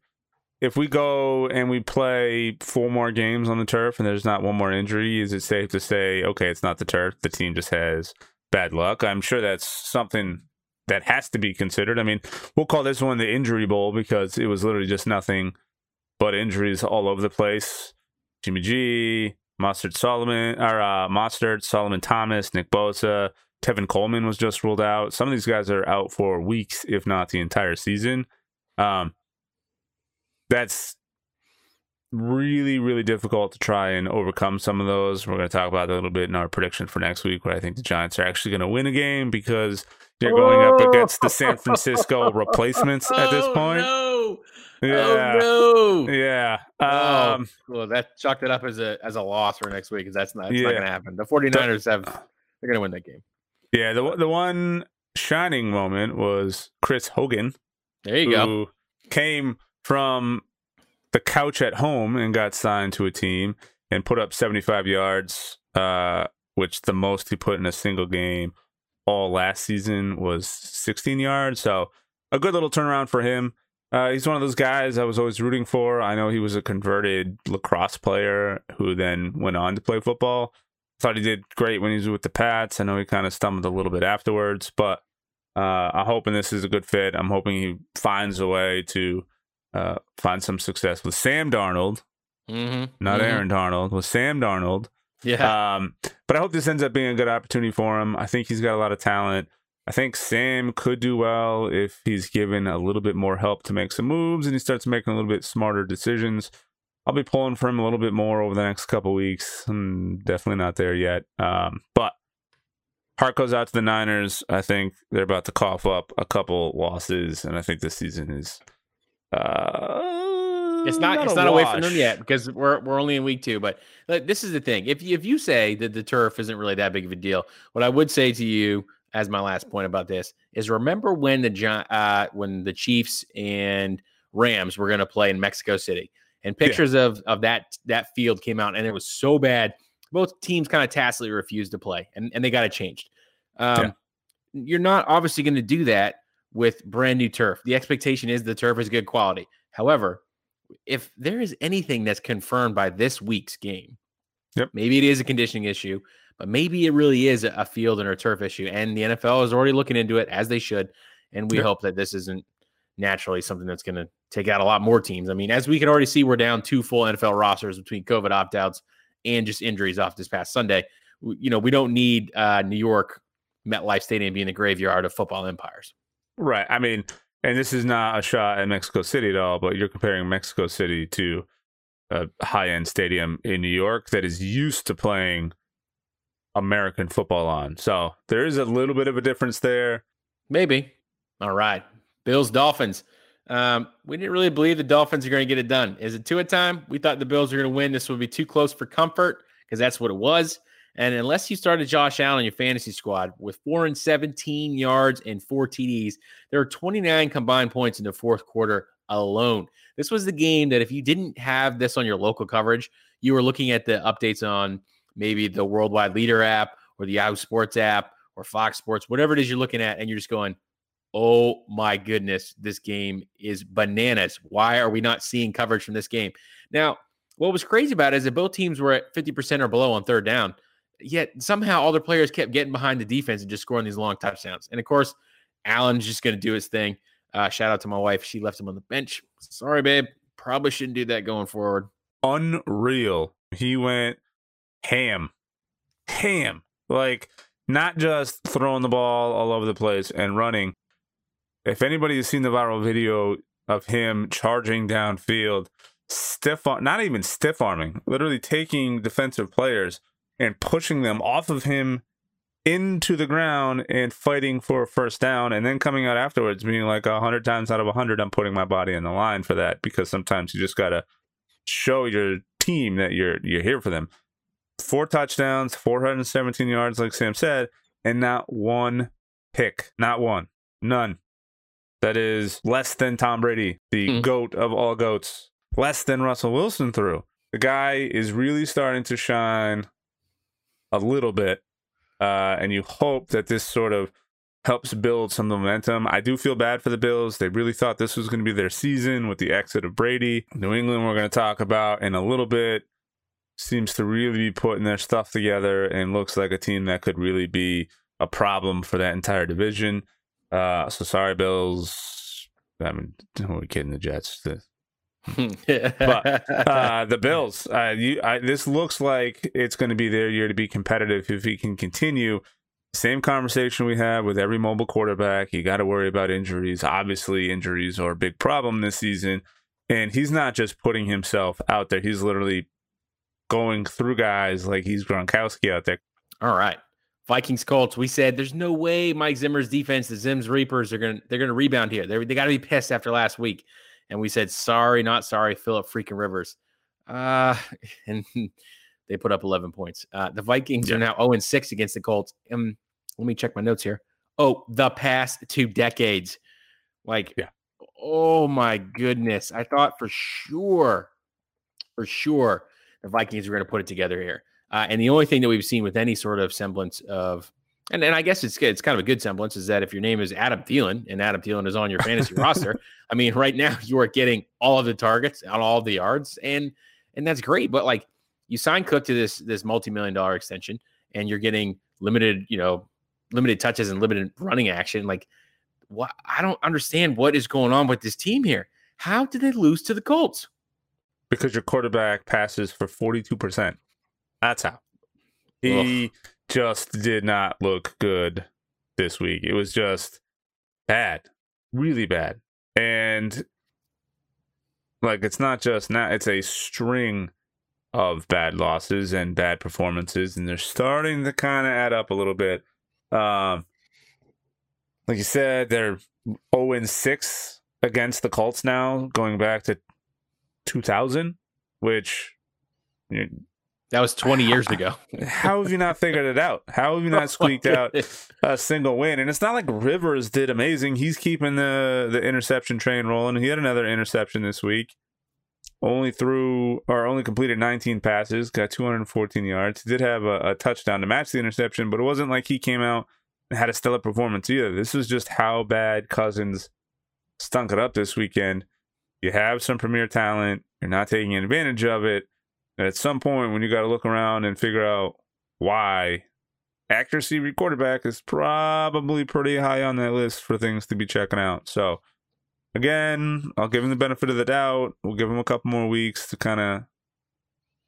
if we go and we play four more games on the turf and there's not one more injury, is it safe to say, okay, it's not the turf? The team just has bad luck. I'm sure that's something that has to be considered. I mean, we'll call this one the injury bowl because it was literally just nothing but injuries all over the place. Jimmy G, Mostert Solomon, or uh, Mostert, Solomon Thomas, Nick Bosa, Tevin Coleman was just ruled out. Some of these guys are out for weeks, if not the entire season. Um, that's really, really difficult to try and overcome some of those. We're going to talk about that a little bit in our prediction for next week, where I think the Giants are actually going to win a game because they're going up against the San Francisco replacements at this Oh, point. No. Yeah. Oh no. Yeah. Oh. Um, Well, that chalked it up as a as a loss for next week because that's not, that's not going to happen. The 49ers have they're going to win that game. yeah. The the one shining moment was Chris Hogan, There you go. came from the couch at home and got signed to a team and put up 75 yards, uh, which the most he put in a single game all last season was 16 yards. So a good little turnaround for him. Uh, he's one of those guys I was always rooting for. I know he was a converted lacrosse player who then went on to play football. Thought he did great when he was with the Pats. I know he kind of stumbled a little bit afterwards, but uh, I'm hoping this is a good fit. I'm hoping he finds a way to uh, find some success with Sam Darnold, Mm-hmm. not Aaron Darnold, with Sam Darnold. Yeah. Um, but I hope this ends up being a good opportunity for him. I think he's got a lot of talent. I think Sam could do well if he's given a little bit more help to make some moves and he starts making a little bit smarter decisions. I'll be pulling for him a little bit more over the next couple weeks. I'm definitely not there yet. Um, but heart goes out to the Niners. I think they're about to cough up a couple losses, and I think this season is. Uh, it's not, it's a not away from them yet because we're we're only in week two. But like, this is the thing: if you, if you say that the turf isn't really that big of a deal, what I would say to you as my last point about this is remember when the uh, when the Chiefs and Rams were going to play in Mexico City, and pictures of of that that field came out, and it was so bad. Both teams kind of tacitly refused to play, and, and they got it changed. Um, You're not obviously going to do that with brand new turf. The expectation is the turf is good quality. However, if there is anything that's confirmed by this week's game, Yep. maybe it is a conditioning issue, but maybe it really is a- field and a turf issue. And the NFL is already looking into it as they should. And we Yep. hope that this isn't naturally something that's going to take out a lot more teams. I mean, as we can already see, we're down two full NFL rosters between COVID opt outs and just injuries off this past Sunday. We- You know, we don't need uh, New York MetLife Stadium being the graveyard of football empires. Right. I mean, and this is not a shot at Mexico City at all, but you're comparing Mexico City to a high end stadium in New York that is used to playing American football on. So there is a little bit of a difference there. Maybe. All right. Bills, Dolphins. Um, we didn't really believe the Dolphins are going to get it done. Is it two at time? We thought the Bills were going to win. This would be too close for comfort because that's what it was. And unless you started Josh Allen in your fantasy squad with four and 17 yards and four TDs, there are 29 combined points in the fourth quarter alone. This was the game that if you didn't have this on your local coverage, you were looking at the updates on maybe the Worldwide Leader app or the Yahoo Sports app or Fox Sports, whatever it is you're looking at, and you're just going, oh my goodness, this game is bananas. Why are we not seeing coverage from this game? Now, what was crazy about it is that both teams were at 50% or below on third down, yet somehow all their players kept getting behind the defense and just scoring these long touchdowns. And of course, Allen's just going to do his thing. Uh, shout out to my wife. She left him on the bench. Sorry, babe. Probably shouldn't do that going forward. Unreal. He went ham. Ham. Like, not just throwing the ball all over the place and running. If anybody has seen the viral video of him charging downfield, stiff arm, not even stiff arming, literally taking defensive players and pushing them off of him into the ground and fighting for a first down and then coming out afterwards being like a hundred times out of a hundred i'm putting my body in the line for that because sometimes you just gotta show your team that you're you're here for them four touchdowns 417 yards like sam said and not one pick not one none that is less than tom brady the mm. goat of all goats less than russell wilson threw the guy is really starting to shine a little bit uh, and you hope that this sort of helps build some momentum. I do feel bad for the Bills. They really thought this was going to be their season with the exit of Brady. New England, we're going to talk about in a little bit, seems to really be putting their stuff together and looks like a team that could really be a problem for that entire division. Uh, so sorry, Bills. I mean, [laughs] we're kidding the Jets. The, [laughs] but uh, the Bills, uh, you, I, this looks like it's going to be their year to be competitive if he can continue. Same conversation we have with every mobile quarterback. You got to worry about injuries. Obviously, injuries are a big problem this season. And he's not just putting himself out there, he's literally going through guys like he's Gronkowski out there. All right. Vikings Colts. We said there's no way Mike Zimmer's defense, the Zims Reapers, are gonna they're gonna rebound here. They're, they got to be pissed after last week and we said sorry, not sorry, Philip freaking Rivers. Uh, [laughs] and [laughs] they put up 11 points. Uh, the Vikings yeah. are now 0 and 6 against the Colts. Um, let me check my notes here. Oh, the past two decades. Like, yeah. oh my goodness. I thought for sure, for sure, the Vikings were going to put it together here. Uh, and the only thing that we've seen with any sort of semblance of and, and I guess it's it's kind of a good semblance is that if your name is Adam Thielen and Adam Thielen is on your fantasy [laughs] roster, I mean, right now [laughs] you are getting all of the targets on all the yards, and and that's great. But like you sign Cook to this this multi million dollar extension, and you're getting limited, you know, limited touches and limited running action. Like, what? I don't understand what is going on with this team here. How did they lose to the Colts? Because your quarterback passes for forty two percent. That's how. He. Ugh just did not look good this week. It was just bad, really bad. And like it's not just now, it's a string of bad losses and bad performances, and they're starting to kind of add up a little bit. Um, like you said, they're 0 6 against the Colts now, going back to 2000, which that was 20 years ago. How have you not figured it out? How have you not [laughs] oh squeaked out a single win? And it's not like Rivers did amazing. He's keeping the the interception train rolling. He had another interception this week. Only threw or only completed 19 passes, got 214 yards. He did have a, a touchdown to match the interception, but it wasn't like he came out and had a stellar performance either. This was just how bad Cousins stunk it up this weekend. You have some premier talent, you're not taking advantage of it and at some point, when you got to look around and figure out why, accuracy re quarterback is probably pretty high on that list for things to be checking out. So, again, I'll give him the benefit of the doubt. We'll give him a couple more weeks to kind of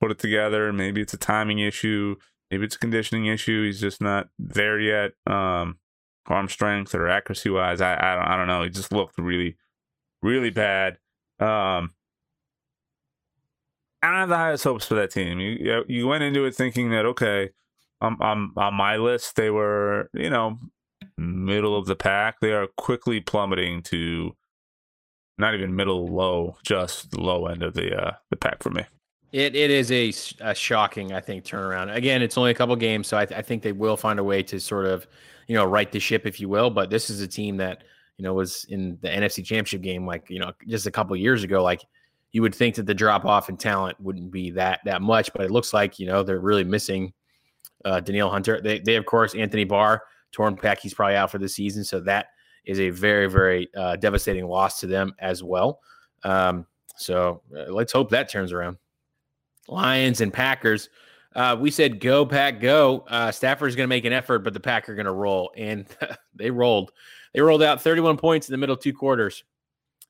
put it together. Maybe it's a timing issue. Maybe it's a conditioning issue. He's just not there yet. Um, arm strength or accuracy wise, I I don't, I don't know. He just looked really, really bad. Um, I don't have the highest hopes for that team. You you went into it thinking that okay, um, on on my list they were you know middle of the pack. They are quickly plummeting to not even middle low, just low end of the uh, the pack for me. It it is a, a shocking, I think, turnaround. Again, it's only a couple games, so I, I think they will find a way to sort of, you know, right the ship, if you will. But this is a team that you know was in the NFC Championship game, like you know, just a couple years ago. Like you would think that the drop off in talent wouldn't be that that much, but it looks like you know they're really missing uh, Danielle Hunter. They they of course Anthony Barr torn pack. He's probably out for the season, so that is a very very uh, devastating loss to them as well. Um, so uh, let's hope that turns around. Lions and Packers. Uh, we said go pack go. Uh, Stafford is going to make an effort, but the Pack are going to roll, and [laughs] they rolled. They rolled out 31 points in the middle two quarters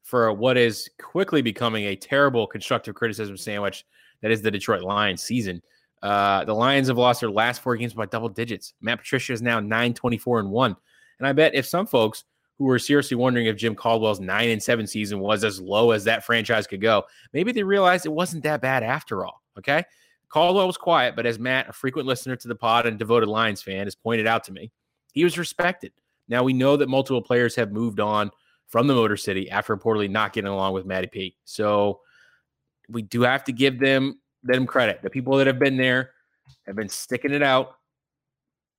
for what is quickly becoming a terrible constructive criticism sandwich that is the Detroit Lions season. Uh, the Lions have lost their last four games by double digits. Matt Patricia is now 9 24 and 1. And I bet if some folks who were seriously wondering if Jim Caldwell's 9 and 7 season was as low as that franchise could go, maybe they realized it wasn't that bad after all. Okay. Caldwell was quiet, but as Matt, a frequent listener to the pod and devoted Lions fan, has pointed out to me, he was respected. Now we know that multiple players have moved on from the Motor City after reportedly not getting along with Matty P. So we do have to give them them credit. The people that have been there have been sticking it out,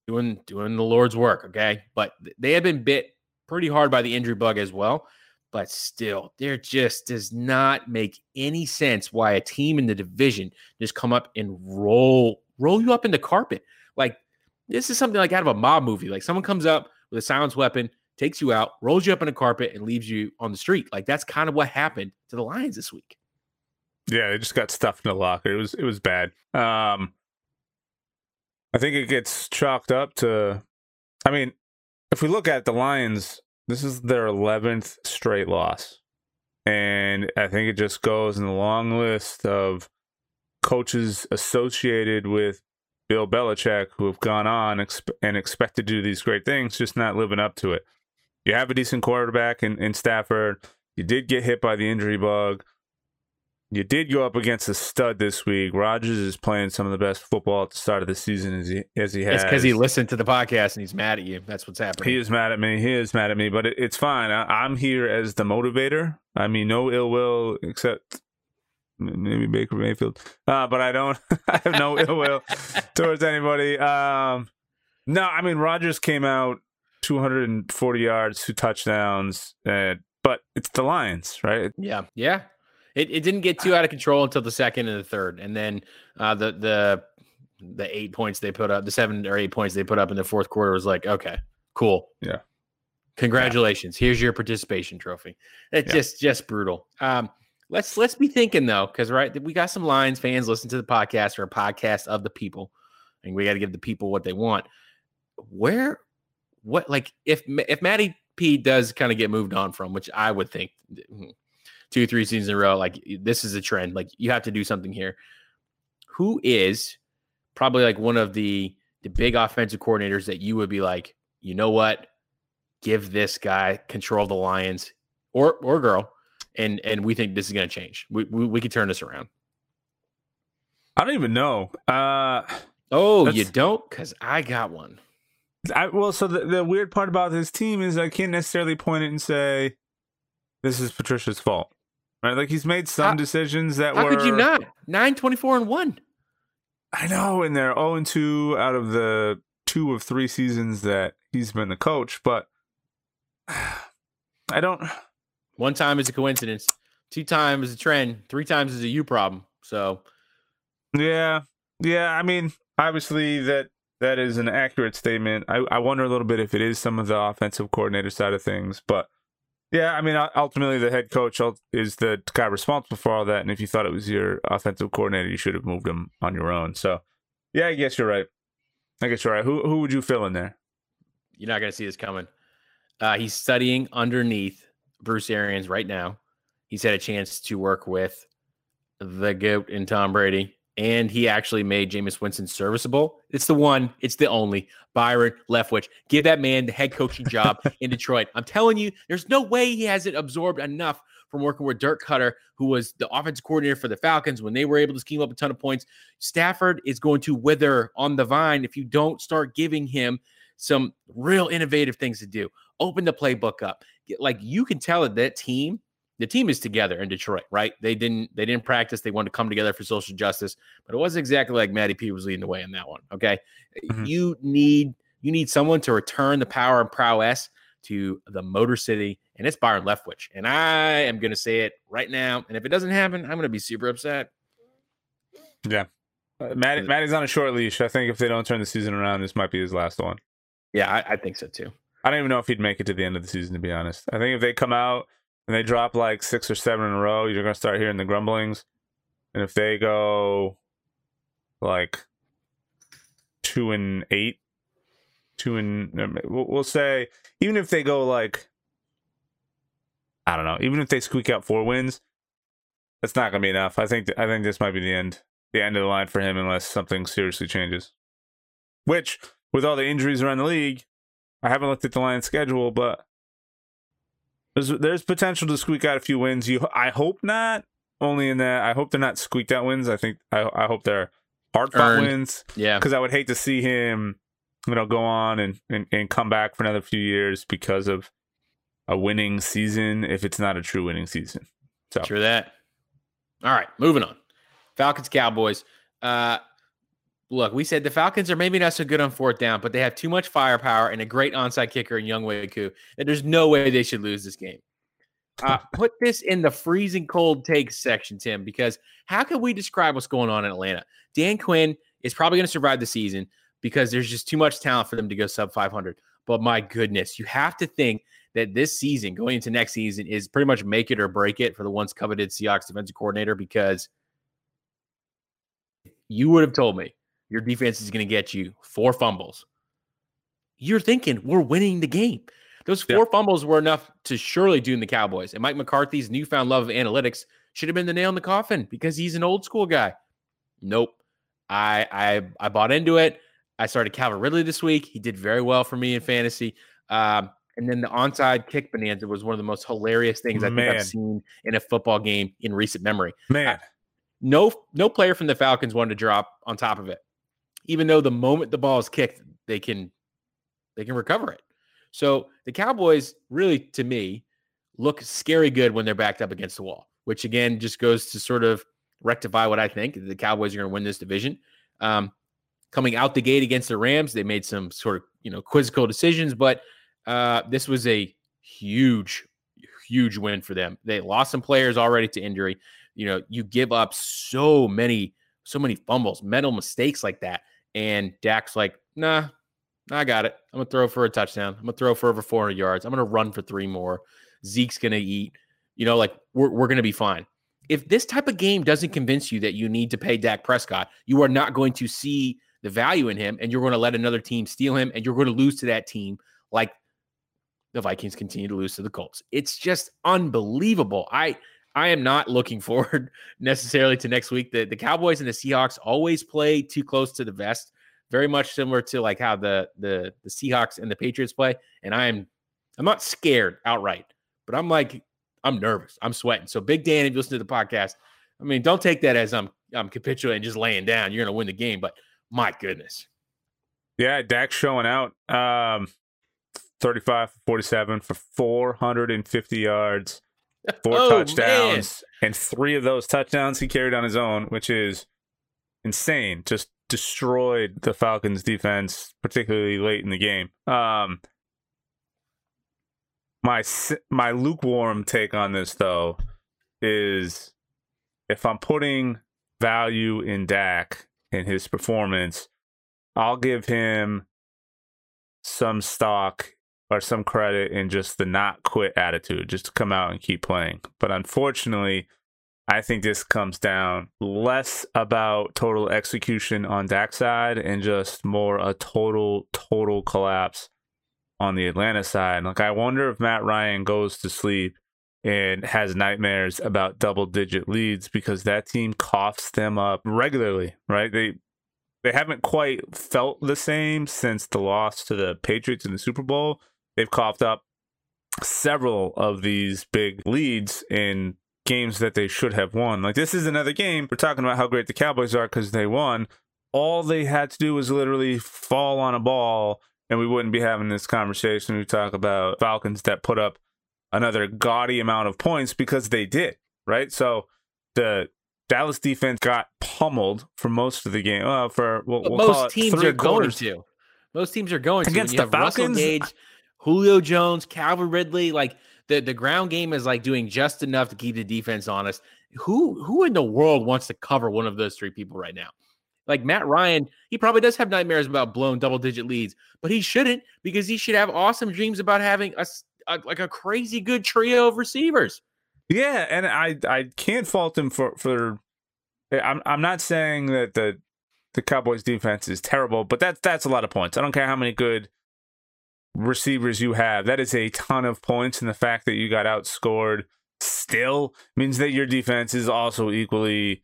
doing doing the Lord's work. Okay, but they have been bit pretty hard by the injury bug as well. But still, there just does not make any sense why a team in the division just come up and roll roll you up in the carpet. Like this is something like out of a mob movie. Like someone comes up with a silenced weapon, takes you out, rolls you up in a carpet, and leaves you on the street. Like that's kind of what happened to the Lions this week. Yeah, they just got stuffed in the locker. It was it was bad. Um I think it gets chalked up to I mean, if we look at the Lions, this is their 11th straight loss. And I think it just goes in the long list of coaches associated with Bill Belichick who have gone on exp- and expected to do these great things, just not living up to it. You have a decent quarterback in, in Stafford. You did get hit by the injury bug. You did go up against a stud this week. Rodgers is playing some of the best football at the start of the season as he as he has. It's because he listened to the podcast and he's mad at you. That's what's happening. He is mad at me. He is mad at me, but it, it's fine. I, am here as the motivator. I mean, no ill will except maybe Baker Mayfield, uh, but I don't. [laughs] I have no [laughs] ill will towards anybody. Um, no, I mean Rodgers came out 240 yards, two touchdowns, uh, but it's the Lions, right? Yeah, yeah. It, it didn't get too out of control until the second and the third, and then uh, the the the eight points they put up, the seven or eight points they put up in the fourth quarter was like, okay, cool, yeah, congratulations, yeah. here's your participation trophy. It's yeah. just just brutal. Um, let's let's be thinking though, because right, we got some Lions fans listen to the podcast or a podcast of the people, and we got to give the people what they want. Where, what like if if Matty P does kind of get moved on from, which I would think hmm, two, three seasons in a row. Like this is a trend. Like you have to do something here. Who is probably like one of the the big offensive coordinators that you would be like, you know what? Give this guy control of the Lions or or girl, and and we think this is going to change. We, we we can turn this around. I don't even know. Uh Oh, you don't? Because I got one. I, well, so the, the weird part about this team is I can't necessarily point it and say this is Patricia's fault. Right? Like he's made some how, decisions that how were. How could you not? 9, 24, and 1. I know, and they're 0 and 2 out of the two of three seasons that he's been the coach, but [sighs] I don't. One time is a coincidence, two times is a trend, three times is a you problem. So, yeah, yeah. I mean, obviously that that is an accurate statement. I, I wonder a little bit if it is some of the offensive coordinator side of things, but yeah, I mean, ultimately, the head coach is the guy responsible for all that. And if you thought it was your offensive coordinator, you should have moved him on your own. So, yeah, I guess you're right. I guess you're right. Who who would you fill in there? You're not going to see this coming. Uh, he's studying underneath Bruce Arians right now. He's had a chance to work with the goat and Tom Brady and he actually made Jameis Winston serviceable. It's the one, it's the only. Byron Leftwich. Give that man the head coaching job [laughs] in Detroit. I'm telling you, there's no way he hasn't absorbed enough from working with Dirk Koetter, who was the offensive coordinator for the Falcons when they were able to scheme up a ton of points. Stafford is going to wither on the vine if you don't start giving him some real innovative things to do. Open the playbook up. Like you can tell that that team the team is together in Detroit, right? They didn't they didn't practice. They wanted to come together for social justice, but it wasn't exactly like Matty P was leading the way in that one. Okay, mm-hmm. you need you need someone to return the power and prowess to the Motor City, and it's Byron Leftwich. And I am going to say it right now. And if it doesn't happen, I'm going to be super upset. Yeah, uh, Matt, Matty's on a short leash. I think if they don't turn the season around, this might be his last one. Yeah, I, I think so too. I don't even know if he'd make it to the end of the season, to be honest. I think if they come out and they drop like six or seven in a row, you're gonna start hearing the grumblings. And if they go like two and eight, two and we'll say even if they go like I don't know, even if they squeak out four wins, that's not gonna be enough. I think th- I think this might be the end, the end of the line for him unless something seriously changes. Which, with all the injuries around the league, I haven't looked at the Lions' schedule, but there's there's potential to squeak out a few wins. You, I hope not. Only in that, I hope they're not squeaked out wins. I think I I hope they're hard fought wins. Yeah. Because I would hate to see him, you know, go on and, and and come back for another few years because of a winning season if it's not a true winning season. So True that. All right, moving on. Falcons Cowboys. Uh look, we said the Falcons are maybe not so good on fourth down, but they have too much firepower and a great onside kicker in Younghoe. And there's no way they should lose this game. Uh, put this in the freezing cold takes section, Tim, because how can we describe what's going on in Atlanta? Dan Quinn is probably going to survive the season because there's just too much talent for them to go sub 500. But my goodness, you have to think that this season, going into next season, is pretty much make it or break it for the once coveted Seahawks defensive coordinator because you would have told me your defense is going to get you four fumbles. You're thinking we're winning the game. Those four fumbles were enough to surely doom the Cowboys. And Mike McCarthy's newfound love of analytics should have been the nail in the coffin because he's an old school guy. Nope. I I I bought into it. I started Calvin Ridley this week. He did very well for me in fantasy. Um, and then the onside kick bonanza was one of the most hilarious things I think. I've seen in a football game in recent memory. man, No, no player from the Falcons wanted to drop on top of it, even though the moment the ball is kicked, they can they can recover it. So the Cowboys really, to me, look scary good when they're backed up against the wall, which again just goes to sort of rectify what I think the Cowboys are going to win this division. Um, coming out the gate against the Rams, they made some sort of you know quizzical decisions, but uh, this was a huge, huge win for them. They lost some players already to injury. You know, you give up so many, so many fumbles, mental mistakes like that, and Dak's like, nah, I got it. I'm gonna throw for a touchdown. I'm gonna throw for over 400 yards. I'm gonna run for three more. Zeke's gonna eat. You know, like we're we're gonna be fine. If this type of game doesn't convince you that you need to pay Dak Prescott, you are not going to see the value in him, and you're going to let another team steal him, and you're going to lose to that team like the Vikings continue to lose to the Colts. It's just unbelievable. I I am not looking [laughs] forward necessarily to next week. The the Cowboys and the Seahawks always play too close to the vest, very much similar to like how the the the Seahawks and the Patriots play. And I'm I'm not scared outright, but I'm like I'm nervous. I'm sweating. So Big Dan, if you listen to the podcast, I mean, don't take that as I'm I'm capitulating, just laying down. You're gonna win the game, but my goodness. yeah, Dak's showing out. Um, 35 47 for 450 yards, four Oh, man. touchdowns, and three of those touchdowns he carried on his own, which is insane. Just destroyed the Falcons defense, particularly late in the game. Um, my my lukewarm take on this though is if I'm putting value in Dak and his performance, I'll give him some stock or some credit in just the not quit attitude, just to come out and keep playing. But unfortunately, I think this comes down less about total execution on Dak's side and just more a total, total collapse on the Atlanta side. Like, I wonder if Matt Ryan goes to sleep and has nightmares about double digit leads because that team coughs them up regularly, right? They they haven't quite felt the same since the loss to the Patriots in the Super Bowl. They've coughed up several of these big leads in games that they should have won. Like this is another game. We're talking about how great the Cowboys are because they won. All they had to do was literally fall on a ball, and we wouldn't be having this conversation. We talk about Falcons that put up another gaudy amount of points because they did, right? So the Dallas defense got pummeled for most of the game. Uh, for we'll, we'll most teams are going to. Most teams are going. Against you the have Russell Falcons? Gage, Julio Jones, Calvin Ridley, like the, the ground game is like doing just enough to keep the defense honest. Who who in the world wants to cover one of those three people right now? Like Matt Ryan, he probably does have nightmares about blown double digit leads, but he shouldn't because he should have awesome dreams about having a, a- like a crazy good trio of receivers. Yeah, and I I can't fault him for for. Eh, I'm I'm not saying that the the Cowboys defense is terrible, but that's that's a lot of points. I don't care how many good receivers you have. That is a ton of points, and the fact that you got outscored still means that your defense is also equally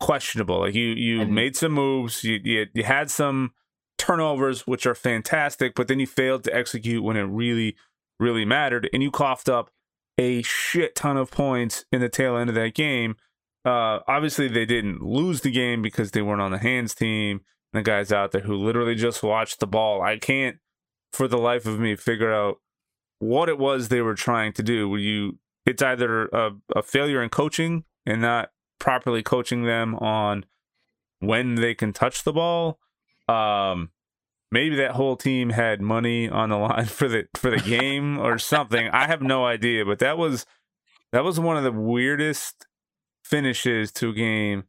questionable. Like you you And- made some moves, you, you you had some turnovers which are fantastic, but then you failed to execute when it really really mattered, and you coughed up a shit ton of points in the tail end of that game. Uh, obviously, they didn't lose the game because they weren't on the hands team. The guys out there who literally just watched the ball. I can't, for the life of me, figure out what it was they were trying to do. Were you? It's either a, a failure in coaching and not properly coaching them on when they can touch the ball. Um, maybe that whole team had money on the line [laughs] for the for the game or something. I have no idea, but that was that was one of the weirdest finishes to a game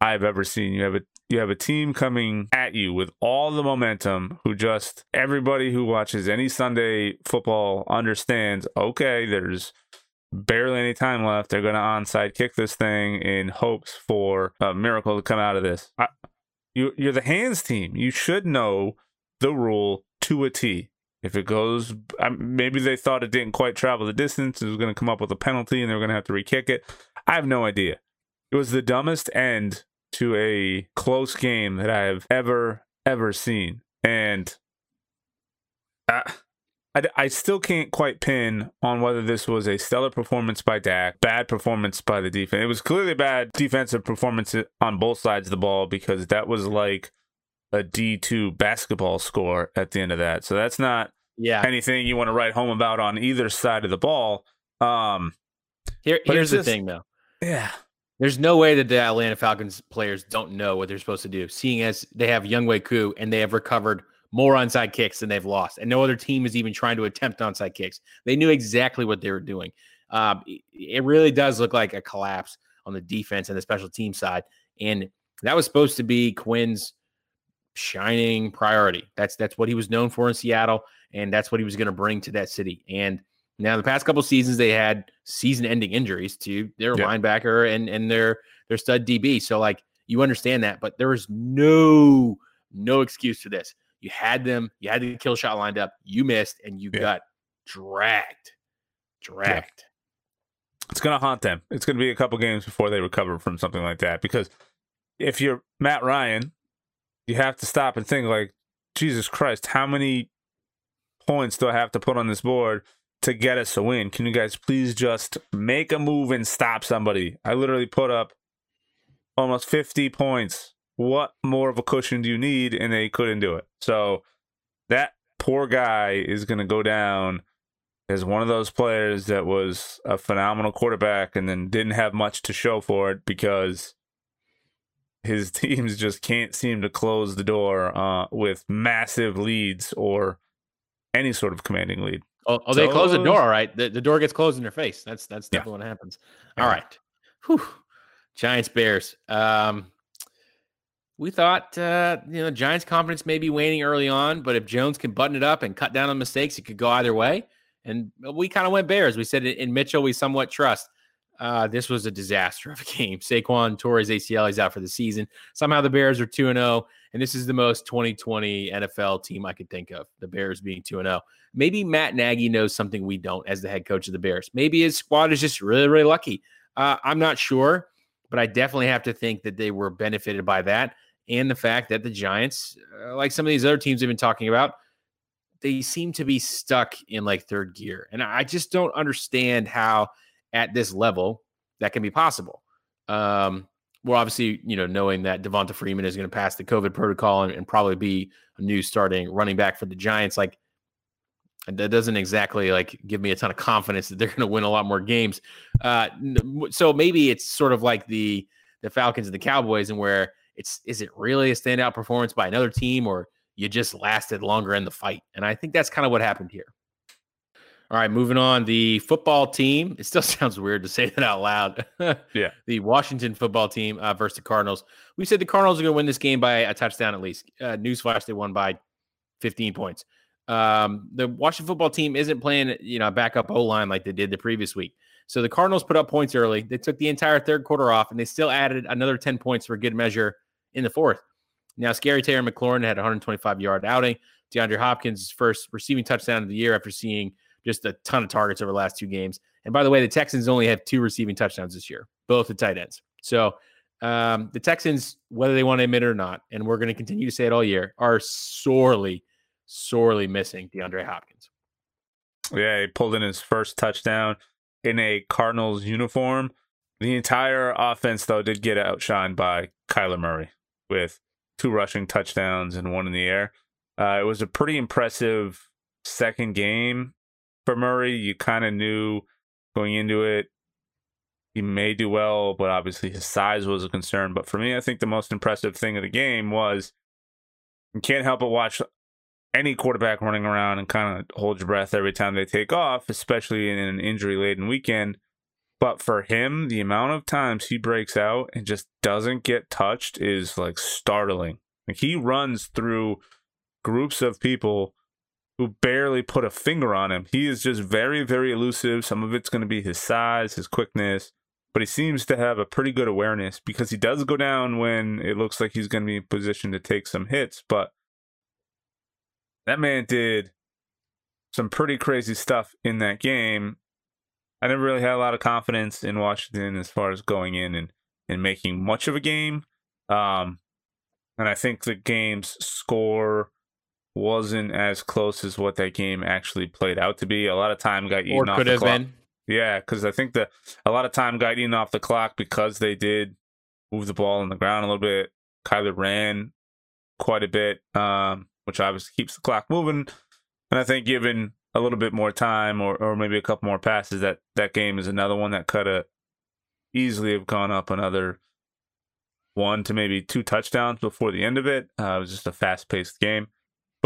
I've ever seen. You have a you have a team coming at you with all the momentum who just everybody who watches any Sunday football understands, okay, there's barely any time left. They're going to onside kick this thing in hopes for a miracle to come out of this. You, you're the hands team. You should know the rule to a T. If it goes, maybe they thought it didn't quite travel the distance. It was going to come up with a penalty and they were going to have to re kick it. I have no idea. It was the dumbest end to a close game that I have ever, ever seen. And I, I, I still can't quite pin on whether this was a stellar performance by Dak, bad performance by the defense. It was clearly a bad defensive performance on both sides of the ball because that was like a D2 basketball score at the end of that. So that's not yeah anything you want to write home about on either side of the ball. Um, Here, here's the just, thing, though. Yeah. There's no way that the Atlanta Falcons players don't know what they're supposed to do, seeing as they have Younghoe Koo and they have recovered more onside kicks than they've lost, and no other team is even trying to attempt onside kicks. They knew exactly what they were doing. Um, it really does look like a collapse on the defense and the special team side, and that was supposed to be Quinn's shining priority. That's that's what he was known for in Seattle, and that's what he was going to bring to that city. And now the past couple seasons they had season-ending injuries to their yeah. linebacker and and their their stud DB. So like you understand that, but there was no no excuse for this. You had them, you had the kill shot lined up, you missed, and you yeah. got dragged, dragged. Yeah. It's gonna haunt them. It's gonna be a couple games before they recover from something like that because if you're Matt Ryan you have to stop and think like, Jesus Christ, how many points do I have to put on this board to get us a win? Can you guys please just make a move and stop somebody? I literally put up almost 50 points. What more of a cushion do you need? And they couldn't do it. So that poor guy is going to go down as one of those players that was a phenomenal quarterback and then didn't have much to show for it because his [laughs] teams just can't seem to close the door uh, with massive leads or any sort of commanding lead. Oh, oh they close the door, all right. The, the door gets closed in their face. That's that's definitely yeah. what happens. All right. Whew. Giants Bears. Um, we thought uh, you know Giants' confidence may be waning early on, but if Jones can button it up and cut down on mistakes, it could go either way. And we kind of went Bears. We said in Mitchell, we somewhat trust. Uh, this was a disaster of a [laughs] game. Saquon tore his ACL. He's out for the season. Somehow the Bears are 2 0, and this is the most 2020 NFL team I could think of. The Bears being 2 0. Maybe Matt Nagy knows something we don't as the head coach of the Bears. Maybe his squad is just really, really lucky. Uh, I'm not sure, but I definitely have to think that they were benefited by that and the fact that the Giants, uh, like some of these other teams we've been talking about, they seem to be stuck in like third gear. And I just don't understand how at this level that can be possible. Um, well, obviously, you know, knowing that Devonta Freeman is going to pass the COVID protocol and, and, probably be a new starting running back for the Giants, like that doesn't exactly like give me a ton of confidence that they're going to win a lot more games. Uh, so maybe it's sort of like the the Falcons and the Cowboys, and where it's is it really a standout performance by another team, or you just lasted longer in the fight? And I think that's kind of what happened here. All right, moving on. The football team. It still [laughs] sounds weird to say that out loud. [laughs] yeah. The Washington football team uh, versus the Cardinals. We said the Cardinals are going to win this game by a touchdown at least. Uh, newsflash: they won by 15 points. Um, the Washington football team isn't playing, you know, backup O line like they did the previous week. So the Cardinals put up points early. They took the entire third quarter off, and they still added another 10 points for good measure in the fourth. Now, Scary Terry McLaurin had a 125 yard outing. DeAndre Hopkins' first receiving touchdown of the year after seeing just a ton of targets over the last two games. And by the way, the Texans only have two receiving touchdowns this year, both the tight ends. So um, the Texans, whether they want to admit it or not, and we're going to continue to say it all year, are sorely, sorely missing DeAndre Hopkins. Yeah, he pulled in his first touchdown in a Cardinals uniform. The entire offense, though, did get outshined by Kyler Murray with two rushing touchdowns and one in the air. Uh, it was a pretty impressive second game for Murray. You kind of knew going into it he may do well, but obviously his size was a concern. But for me, I think the most impressive thing of the game was you can't help but watch any quarterback running around and kind of hold your breath every time they take off, especially in an injury laden weekend. But for him, the amount of times he breaks out and just doesn't get touched is like startling. Like he runs through groups of people who barely put a finger on him. He is just very, very elusive. Some of it's going to be his size, his quickness, but he seems to have a pretty good awareness because he does go down when it looks like he's going to be in position to take some hits. But that man did some pretty crazy stuff in that game. I never really had a lot of confidence in Washington as far as going in and, and making much of a game. Um, and I think the game's score wasn't as close as what that game actually played out to be. A lot of time got eaten or off could the have clock. been. Yeah, because I think that a lot of time got eaten off the clock because they did move the ball on the ground a little bit. Kyler ran quite a bit, um, which obviously keeps the clock moving. And I think given a little bit more time or, or maybe a couple more passes, that that game is another one that could have easily have gone up another one to maybe two touchdowns before the end of it. Uh, it was just a fast paced game.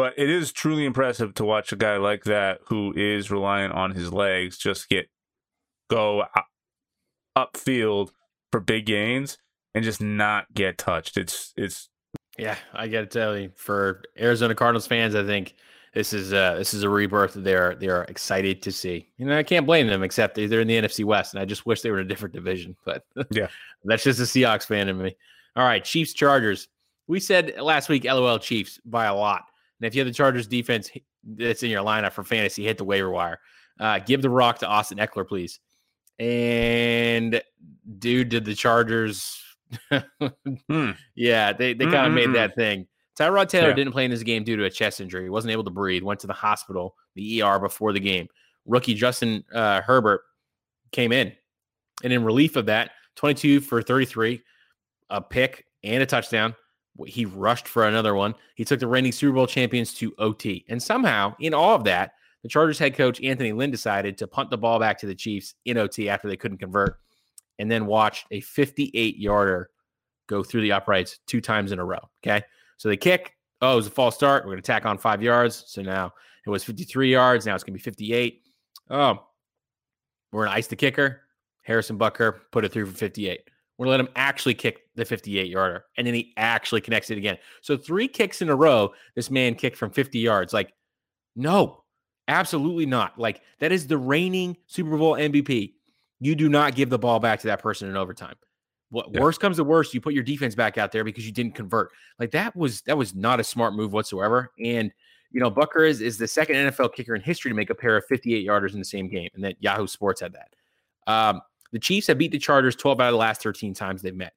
But it is truly impressive to watch a guy like that who is reliant on his legs just get go upfield for big gains and just not get touched. It's it's yeah, I got to tell you, for Arizona Cardinals fans, I think this is uh this is a rebirth that they're they're excited to see. You know, I can't blame them except they're in the NFC West, and I just wish they were in a different division. [laughs] But yeah, [laughs] that's just a Seahawks fan in me. All right, Chiefs Chargers. We said last week, LOL Chiefs by a lot. And if you have the Chargers defense that's in your lineup for fantasy, hit the waiver wire. Uh, give the rock to Austin Ekeler, please. And dude, did the Chargers? [laughs] hmm. Yeah, they they kind of mm-hmm. made that thing. Tyrod Taylor yeah. didn't play in this game due to a chest injury. He wasn't able to breathe. Went to the hospital, the ER before the game. Rookie Justin uh, Herbert came in, and in relief of that, 22 for 33, a pick and a touchdown. He rushed for another one. He took the reigning Super Bowl champions to OT, and somehow in all of that, the Chargers head coach Anthony Lynn decided to punt the ball back to the Chiefs in OT after they couldn't convert, and then watched a 58 yarder go through the uprights two times in a row. Okay. So they kick. Oh, it was a false start. We're going to tack on five yards. So now it was 53 yards. Now it's going to be 58. Oh, we're going to ice the kicker. Harrison Butker put it through for 58. We're going to let him actually kick the 58 yarder. And then he actually connects it again. So three kicks in a row, this man kicked from 50 yards. Like, no, Absolutely not. Like that is the reigning Super Bowl MVP. You do not give the ball back to that person in overtime. What yeah. worst comes to worst, you put your defense back out there because you didn't convert. Like that was that was not a smart move whatsoever. And you know, Butker is is the second NFL kicker in history to make a pair of 58 yarders in the same game, and that Yahoo Sports had that. Um, the Chiefs have beat the Chargers 12 out of the last 13 times they've met.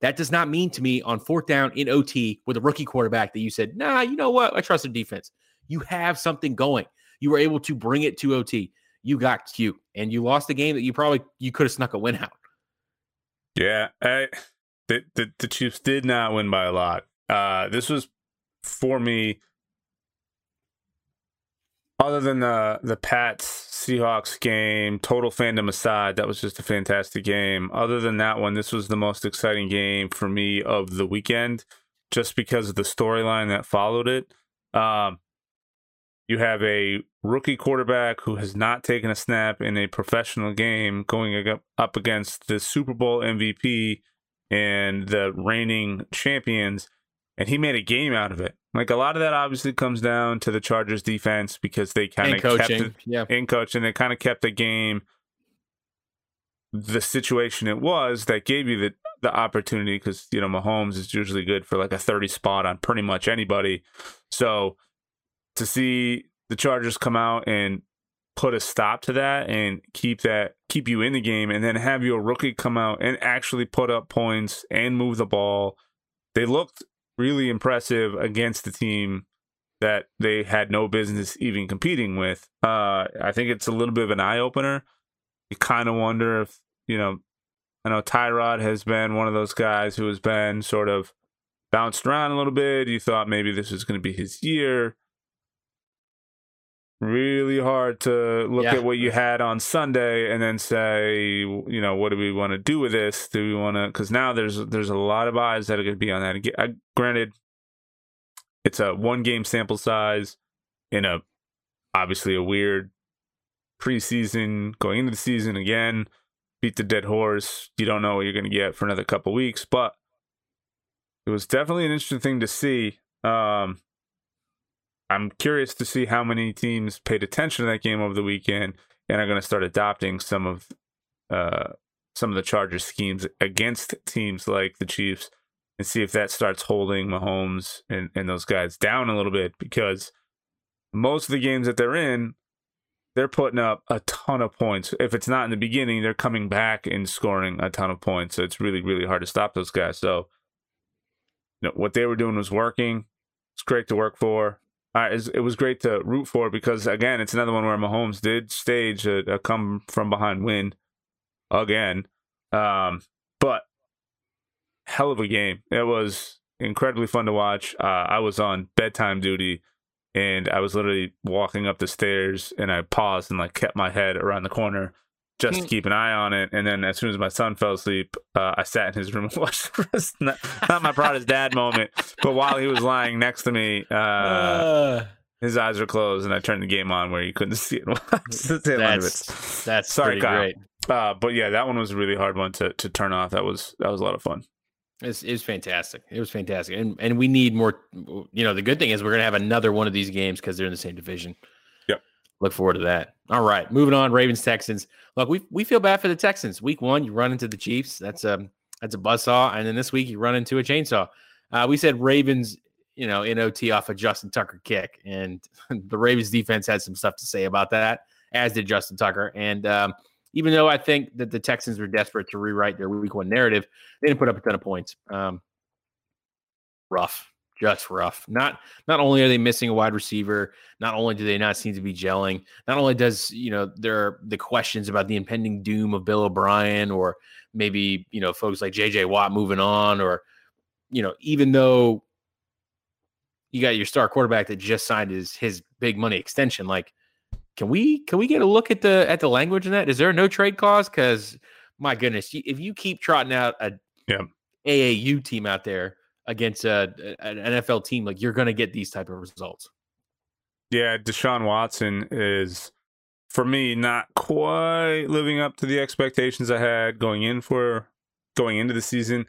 That does not mean to me on fourth down in OT with a rookie quarterback that you said, nah, you know what? I trust the defense. You have something going. You were able to bring it to OT. You got cute, and you lost a game that you probably you could have snuck a win out. Yeah, I, the, the the Chiefs did not win by a lot. Uh, this was for me. Other than the the Pats Seahawks game, total fandom aside, that was just a fantastic game. Other than that one, this was the most exciting game for me of the weekend, just because of the storyline that followed it. Um, you have a rookie quarterback who has not taken a snap in a professional game going up against the Super Bowl MVP and the reigning champions, and he made a game out of it. Like a lot of that obviously comes down to the Chargers defense because they kind of kept it yeah. in coaching. They kind of kept the game the situation it was that gave you the the opportunity because you know Mahomes is usually good for like a 30 spot on pretty much anybody. So to see the Chargers come out and put a stop to that and keep that keep you in the game and then have your rookie come out and actually put up points and move the ball. They looked really impressive against the team that they had no business even competing with. Uh, I think it's a little bit of an eye opener. You kind of wonder if, you know, I know Tyrod has been one of those guys who has been sort of bounced around a little bit. You thought maybe this was going to be his year. Really hard to look Yeah. at what you had on Sunday and then say, you know, what do we want to do with this? Do we want to? Because now there's there's a lot of eyes that are going to be on that. I, granted, it's a one game sample size in a obviously a weird preseason going into the season again beat the dead horse you don't know what you're going to get for another couple weeks but it was definitely an interesting thing to see um i'm curious to see how many teams paid attention to that game over the weekend and are going to start adopting some of uh some of the chargers schemes against teams like the chiefs and see if that starts holding Mahomes and, and those guys down a little bit because most of the games that they're in, they're putting up a ton of points. If it's not in the beginning, they're coming back and scoring a ton of points. So it's really, really hard to stop those guys. So, you know, what they were doing was working. It's great to work for. Uh, it was great to root for because again, it's another one where Mahomes did stage a, a come from behind win again. Um, but hell of a game. It was incredibly fun to watch. Uh, I was on bedtime duty and I was literally walking up the stairs and I paused and like kept my head around the corner just to keep an eye on it. And then as soon as my son fell asleep, uh, I sat in his room [laughs] and watched the rest. Not, not my proudest dad moment, but while he was lying next to me, uh, Uh, his eyes were closed and I turned the game on where he couldn't [laughs] see it. and watch the tail end of it. that's that's Sorry, pretty Kyle. great. Uh, but yeah, that one was a really hard one to to turn off. That was that was a lot of fun. It's, it was fantastic. It was fantastic, and and we need more. You know, the good thing is we're gonna have another one of these games because they're in the same division. Look forward to that. All right, moving on. Ravens Texans. Look, we we feel bad for the Texans. Week one, you run into the Chiefs. That's a that's a buzzsaw, and then this week you run into a chainsaw. Uh, we said Ravens. You know, in OT off a Justin Tucker kick, and [laughs] the Ravens defense had some stuff to say about that, as did Justin Tucker. And um, even though I think that the Texans were desperate to rewrite their Week One narrative, they didn't put up a ton of points. Um, rough, just rough. Not not only are they missing a wide receiver, not only do they not seem to be gelling, not only does you know there are the questions about the impending doom of Bill O'Brien, or maybe you know folks like J.J. Watt moving on, or you know even though you got your star quarterback that just signed his his big money extension, like can we can we get a look at the at the language in that? Is there a no trade clause? Because my goodness, if you keep trotting out a Yeah. AAU team out there against a, an NFL team, like you're going to get these type of results. Yeah, Deshaun Watson is for me not quite living up to the expectations I had going in for going into the season.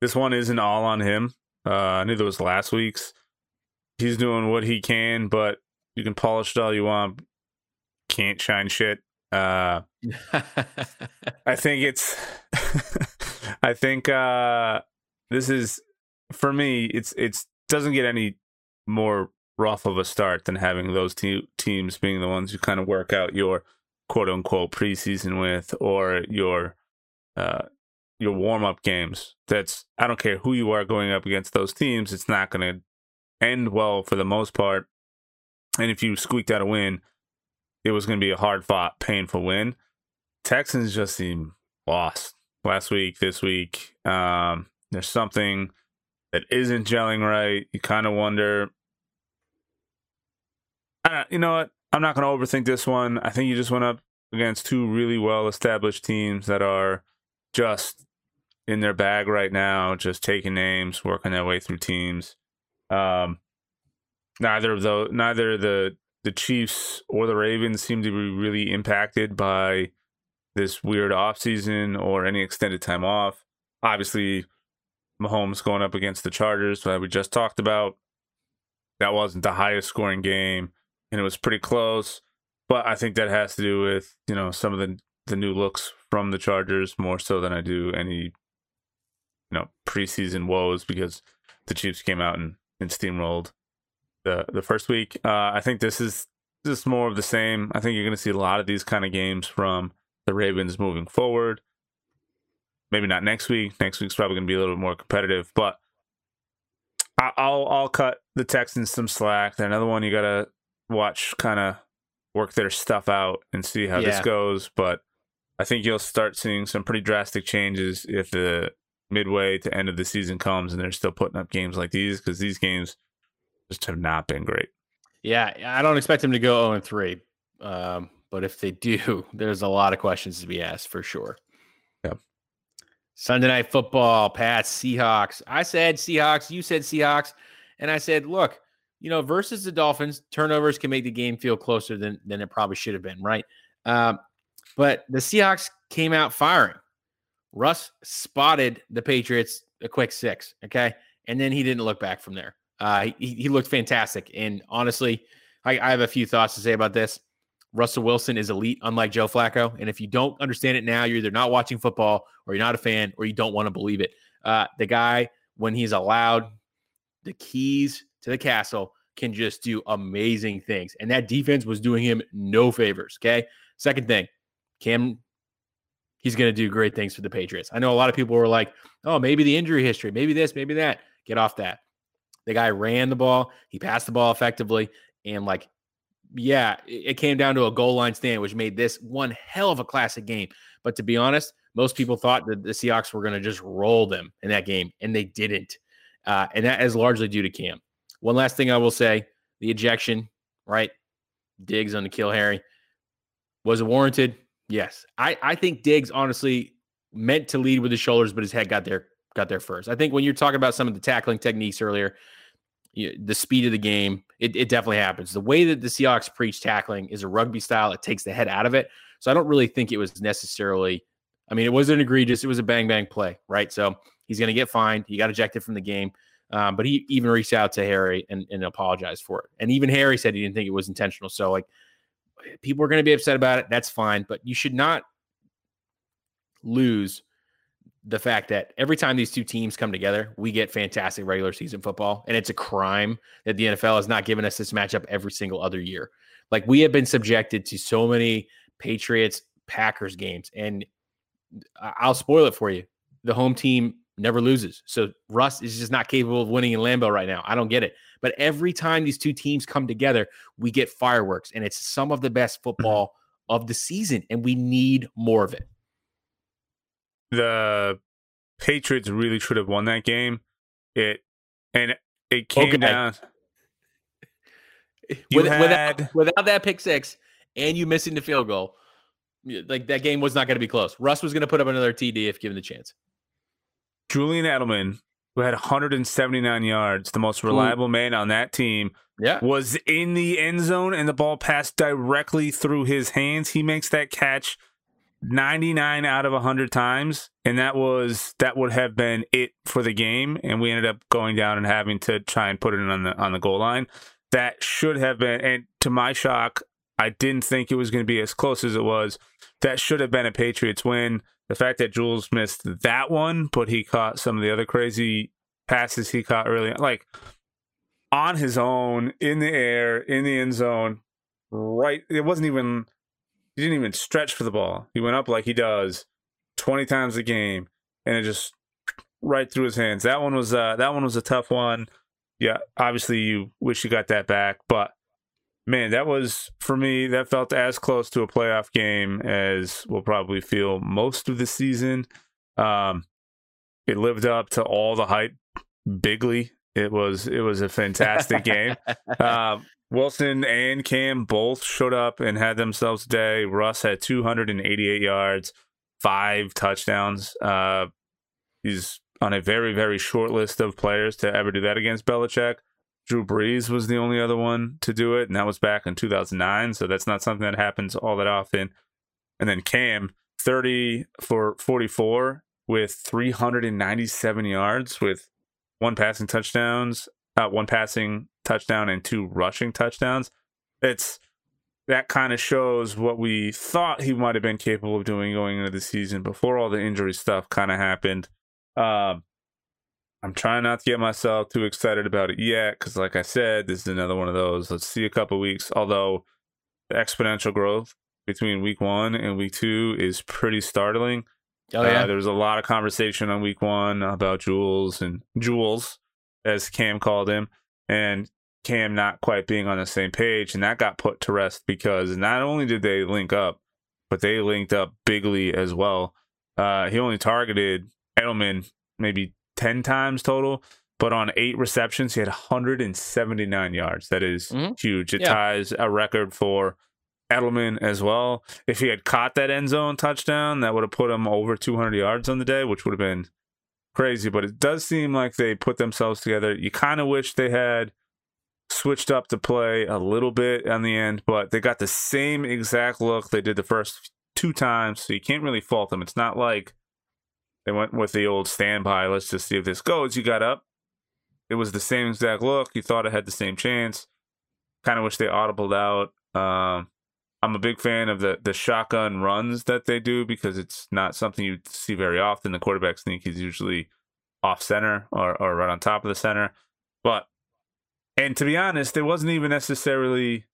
This one isn't all on him. Uh, I knew that was last week's. He's doing what he can, but you can polish it all you want. Can't shine shit. Uh, [laughs] I think it's [laughs] I think uh this is for me it's it's doesn't get any more rough of a start than having those two teams being the ones you kind of work out your quote unquote preseason with or your uh your warm up games. That's I don't care who you are going up against those teams, it's not gonna end well for the most part. And if you squeaked out a win, it was gonna be a hard fought, painful win. Texans just seem lost last week, this week. Um, there's something that isn't gelling right. You kind of wonder. I don't, you know what? I'm not going to overthink this one. I think you just went up against two really well established teams that are just in their bag right now, just taking names, working their way through teams. Um, neither of neither the the Chiefs or the Ravens seem to be really impacted by this weird off season or any extended time off. Obviously, Mahomes going up against the Chargers that we just talked about. That wasn't the highest scoring game, and it was pretty close. But I think that has to do with you know some of the the new looks from the Chargers more so than I do any you know preseason woes because the Chiefs came out and, and steamrolled the the first week. Uh, I think this is just more of the same. I think you're going to see a lot of these kind of games from the Ravens moving forward. Maybe not next week. Next week's probably going to be a little bit more competitive, but I- I'll I'll cut the Texans some slack. They're another one you got to watch, kind of work their stuff out and see how this goes. But I think you'll start seeing some pretty drastic changes if the midway to end of the season comes and they're still putting up games like these because these games just have not been great. Yeah, I don't expect them to go 0 and 3. Um, but if they do, [laughs] there's a lot of questions to be asked for sure. Sunday night football, Pats, Seahawks. I said Seahawks, you said Seahawks, and I said, look, you know, versus the Dolphins, turnovers can make the game feel closer than than it probably should have been, right? Um, but the Seahawks came out firing. Russ spotted the Patriots a quick six, okay, and then he didn't look back from there. Uh, he, he looked fantastic, and honestly, I, I have a few thoughts to say about this. Russell Wilson is elite, unlike Joe Flacco. And if you don't understand it now, you're either not watching football or you're not a fan or you don't want to believe it. Uh, the guy, when he's allowed the keys to the castle, can just do amazing things. And that defense was doing him no favors. Okay. Second thing, Cam, he's going to do great things for the Patriots. I know a lot of people were like, oh, maybe the injury history, maybe this, maybe that. Get off that. The guy ran the ball, he passed the ball effectively, and like yeah, it came down to a goal line stand, which made this one hell of a classic game. But to be honest, most people thought that the Seahawks were going to just roll them in that game, and they didn't. Uh, and that is largely due to Cam. One last thing I will say the ejection, right? Diggs on the N'Keal Harry. Was it warranted? Yes. I, I think Diggs honestly meant to lead with his shoulders, but his head got there got there first. I think when you're talking about some of the tackling techniques earlier, you the speed of the game, it, it definitely happens. The way that the Seahawks preach tackling is a rugby style. It takes the head out of it. So I don't really think it was necessarily. I mean, it wasn't egregious. It was a bang bang play, right? So he's going to get fined. He got ejected from the game. Um, but he even reached out to Harry and, and apologized for it. And even Harry said he didn't think it was intentional. So like, people are going to be upset about it. That's fine. But you should not lose the fact that every time these two teams come together, we get fantastic regular season football. And it's a crime that the NFL has not given us this matchup every single other year. Like we have been subjected to so many Patriots Packers games. And I'll spoil it for you. The home team never loses. So Russ is just not capable of winning in Lambeau right now. I don't get it. But every time these two teams come together, we get fireworks. And it's some of the best mm-hmm. football of the season. And we need more of it the Patriots really should have won that game. It and it came okay. down. With, had, without, without that pick six and you missing the field goal, like that game was not going to be close. Russ was going to put up another TD if given the chance. Julian Edelman, who had 179 yards, the most reliable Ooh. man on that team, yeah. was in the end zone and the ball passed directly through his hands. He makes that catch 99 out of 100 times and that was that would have been it for the game and we ended up going down and having to try and put it on the on the goal line. That should have been and to my shock I didn't think it was going to be as close as it was. That should have been a Patriots win. The fact that Jules missed that one but he caught some of the other crazy passes he caught early like on his own in the air in the end zone right it wasn't even he didn't even stretch for the ball. He went up like he does 20 times a game and it just right through his hands. That one was uh that one was a tough one. Yeah, obviously you wish you got that back, but man, that was for me that felt as close to a playoff game as we'll probably feel most of the season. Um it lived up to all the hype bigly. It was it was a fantastic game. [laughs] Um Wilson and Cam both showed up and had themselves a day. Russ had 288 yards, five touchdowns. Uh, he's on a very, very short list of players to ever do that against Belichick. Drew Brees was the only other one to do it, and that was back in 2009. So that's not something that happens all that often. And then Cam, 30 for 44 with 397 yards with one passing touchdowns, uh, one passing touchdown and two rushing touchdowns. It's that kind of shows what we thought he might have been capable of doing going into the season before all the injury stuff kind of happened. Um, I'm trying not to get myself too excited about it yet because, like I said, this is another one of those. Let's see a couple weeks. Although the exponential growth between week one and week two is pretty startling. Oh yeah, uh, there was a lot of conversation on week one about Jules and Jules, as Cam called him, and Cam not quite being on the same page, and that got put to rest because not only did they link up, but they linked up bigly as well. Uh, he only targeted Edelman maybe 10 times total, but on eight receptions, he had 179 yards. That is Mhm. huge. It Yeah. ties a record for Edelman as well. If he had caught that end zone touchdown, that would have put him over 200 yards on the day, which would have been crazy. But it does seem like they put themselves together. You kind of wish they had switched up the play a little bit on the end, but they got the same exact look they did the first two times, so you can't really fault them. It's not like they went with the old standby. Let's just see if this goes. You got up. It was the same exact look. You thought it had the same chance. Kind of wish they audibled out. Um, I'm a big fan of the the shotgun runs that they do because it's not something you see very often. The quarterback sneak is usually off center or, or right on top of the center. But and to be honest, it wasn't even necessarily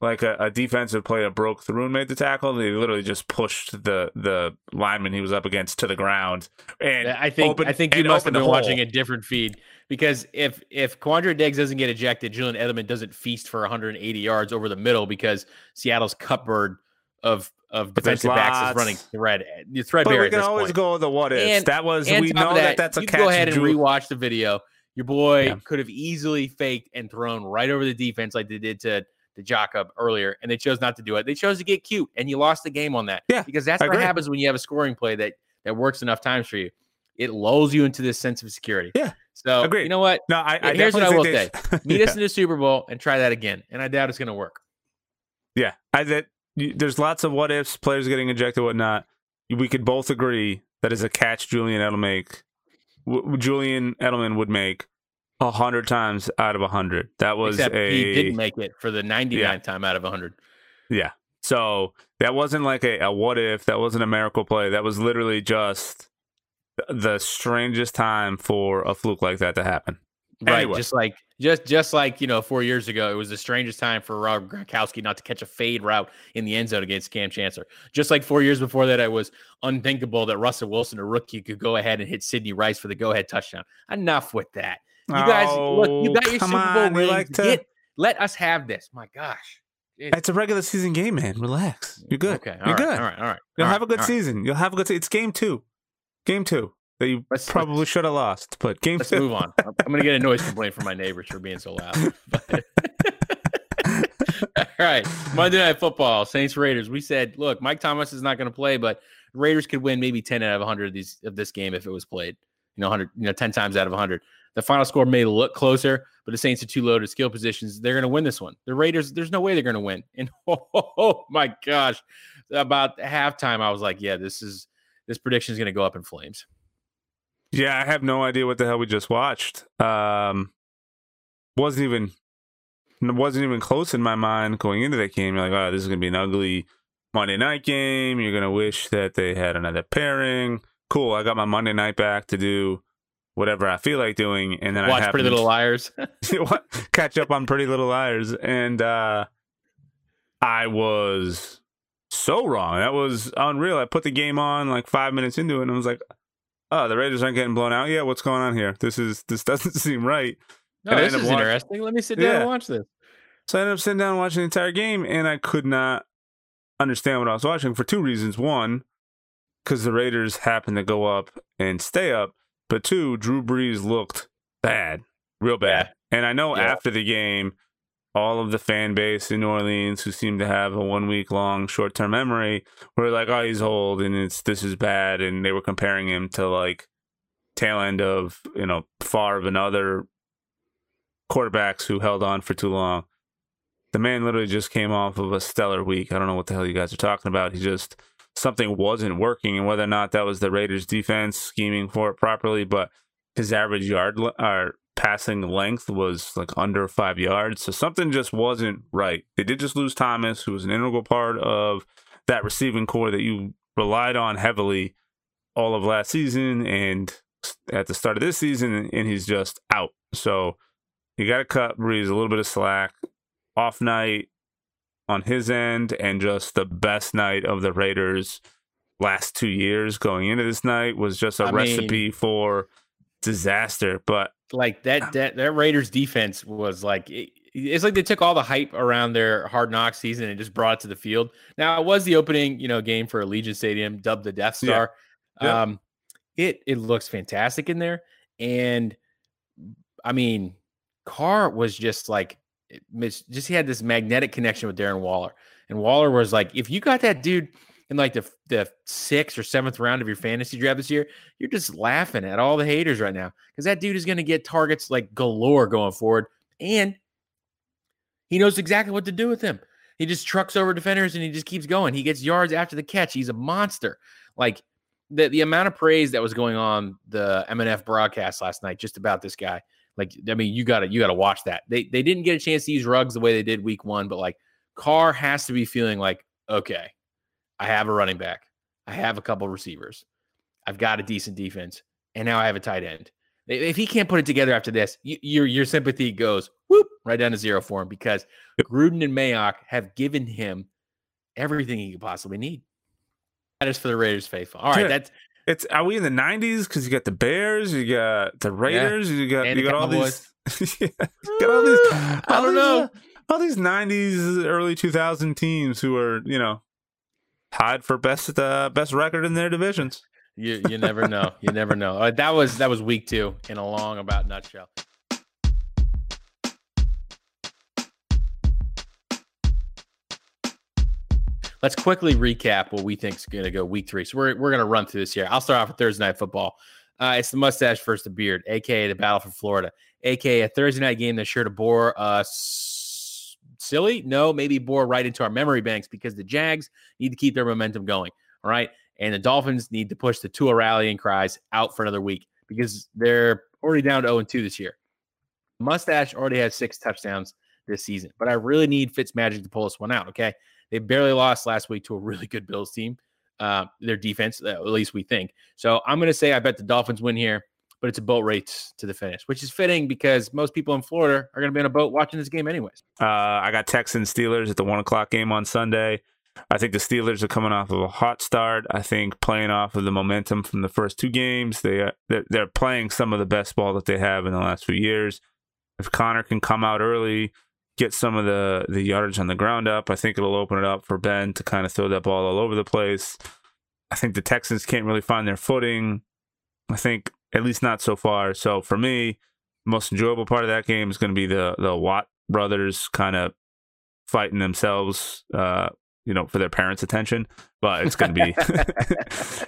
like a, a defensive player broke through and made the tackle. They literally just pushed the the lineman he was up against to the ground. And I think opened- I think you must have been watching a different feed because if if Quandre Diggs doesn't get ejected, Julian Edelman doesn't feast for 180 yards over the middle because Seattle's cupboard of of defensive backs is running thread But threadbare we at can always point. go the what ifs. And- that was we know that, that's a you catch. go ahead and Ju- rewatch the video. Your boy Yeah. could have easily faked and thrown right over the defense like they did to to Jacob earlier, and they chose not to do it. They chose to get cute, and you lost the game on that. Yeah, because that's I what agree. happens when you have a scoring play that that works enough times for you. It lulls you into this sense of security. Yeah, So agreed. you know what? No, I, I Here's what I will say: Meet [laughs] yeah. us in the Super Bowl and try that again, and I doubt it's going to work. Yeah, I that there's lots of what ifs, players getting ejected, whatnot. We could both agree that is a catch Julian Edelman make. W- Julian Edelman would make a hundred times out of a hundred. That was Except a he didn't make it for the 99th time out of a 100. yeah. So that wasn't like a, a what if. That wasn't a miracle play. That was literally just the strangest time for a fluke like that to happen. Right, Anyway. just like just just like you know, four years ago, it was the strangest time for Rob Gronkowski not to catch a fade route in the end zone against Kam Chancellor. Just like four years before that, it was unthinkable that Russell Wilson, a rookie, could go ahead and hit Sidney Rice for the go-ahead touchdown. Enough with that. You guys, look, you oh, got your Oh, Super Bowl on. Rings. like to- Get- let us have this. My gosh, It- It's a regular season game, man. Relax. You're good. Okay, You're right, good. all right, all right. You'll all have a good all right. season. You'll have a good. Se- it's game two. Game two that you Let's- probably should have lost, but game Let's move on. [laughs] I'm gonna get a noise complaint from my neighbors for being so loud. But- [laughs] All right, Monday Night Football, Saints Raiders. We said, look, Mike Thomas is not going to play, but Raiders could win maybe ten out of hundred of these of this game if it was played. You know, hundred, you know, ten times out of hundred. The final score may look closer, but the Saints are too low to skill positions. They're going to win this one. The Raiders, there's no way they're going to win. And [laughs] oh, my gosh, about halftime, I was like, yeah, this is this prediction is going to go up in flames. Yeah, I have no idea what the hell we just watched. Um, wasn't even wasn't even close in my mind going into that game. You're like, oh, this is gonna be an ugly Monday night game. You're gonna wish that they had another pairing. Cool, I got my Monday night back to do whatever I feel like doing, and then I Watch Pretty Little Liars. [laughs] [laughs] catch up on Pretty Little Liars, and uh, I was so wrong. That was unreal. I put the game on like five minutes into it, and I was like, "Oh, the Raiders aren't getting blown out yet. What's going on here? This is this doesn't [laughs] seem right." No, And this is up watch- interesting. Let me sit down Yeah. and watch this. So I ended up sitting down and watching the entire game, and I could not understand what I was watching for two reasons. One, because the Raiders happened to go up and stay up, but two, Drew Brees looked bad, real bad. And I know Yeah. after the game, all of the fan base in New Orleans who seemed to have a one week long short term memory were like, "Oh, he's old, and it's this is bad," and they were comparing him to like tail end of you know Favre and other quarterbacks who held on for too long. The man literally just came off of a stellar week. I don't know what the hell you guys are talking about. He just something wasn't working, and whether or not that was the Raiders' defense scheming for it properly, but his average yard or passing length was like under five yards, so something just wasn't right. They did just lose Thomas, who was an integral part of that receiving core that you relied on heavily all of last season and at the start of this season, and he's just out. So you got to cut Brees a little bit of slack. Off night on his end, and just the best night of the Raiders last two years going into this night was just a I recipe for disaster. But Like that, that that Raiders defense was like it, it's like they took all the hype around their hard knock season and just brought it to the field. Now it was the opening, you know, game for Allegiant Stadium, dubbed the Death Star. Yeah. Yeah. Um, it it looks fantastic in there, and I mean, Carr was just like, just he had this magnetic connection with Darren Waller, and Waller was like, if you got that dude in like the the sixth or seventh round of your fantasy draft this year, you're just laughing at all the haters right now because that dude is going to get targets like galore going forward, and he knows exactly what to do with him. He just trucks over defenders and he just keeps going. He gets yards after the catch. He's a monster. Like the the amount of praise that was going on the MNF broadcast last night just about this guy. Like, I mean, you gotta you gotta watch that. They they didn't get a chance to use rugs the way they did week one, but like Carr has to be feeling like, okay, I have a running back, I have a couple receivers, I've got a decent defense, and now I have a tight end. If he can't put it together after this, you, your your sympathy goes whoop right down to zero for him because Gruden and Mayock have given him everything he could possibly need. That is for the Raiders faithful. All right, that's it's are we in the nineties? Because you got the Bears, you got the Raiders, yeah. you got and you got all these [laughs] yeah, got all these I don't know. Uh, all these nineties, early two thousand teams who are, you know, tied for best uh, best record in their divisions. You you never know. You never know. Uh, that was that was week two in a long about nutshell. Let's quickly recap what we think is going to go week three. So we're, we're going to run through this here. I'll start off with Thursday night football. Uh, it's the mustache versus the beard, aka the battle for Florida, aka a Thursday night game that's sure to bore us silly. No, maybe bore right into our memory banks because the Jags need to keep their momentum going. All right. And the Dolphins need to push the Tua rallying cries out for another week because they're already down to 0 2 this year. Mustache already has six touchdowns this season, but I really need Fitzmagic to pull this one out. Okay. They barely lost last week to a really good Bills team. Uh, their defense, at least we think. So I'm going to say I bet the Dolphins win here, but it's a boat race to the finish, which is fitting because most people in Florida are going to be on a boat watching this game anyways. Uh, I got Texans Steelers at the one o'clock game on Sunday. I think the Steelers are coming off of a hot start. I think playing off of the momentum from the first two games, they uh, they're, they're playing some of the best ball that they have in the last few years. If Conner can come out early, get some of the the yardage on the ground up. I think it'll open it up for Ben to kind of throw that ball all over the place. I think the Texans can't really find their footing. I think at least not so far. So for me, most enjoyable part of that game is going to be the the Watt brothers kind of fighting themselves, uh, you know, for their parents' attention. But it's going to be, [laughs] [laughs]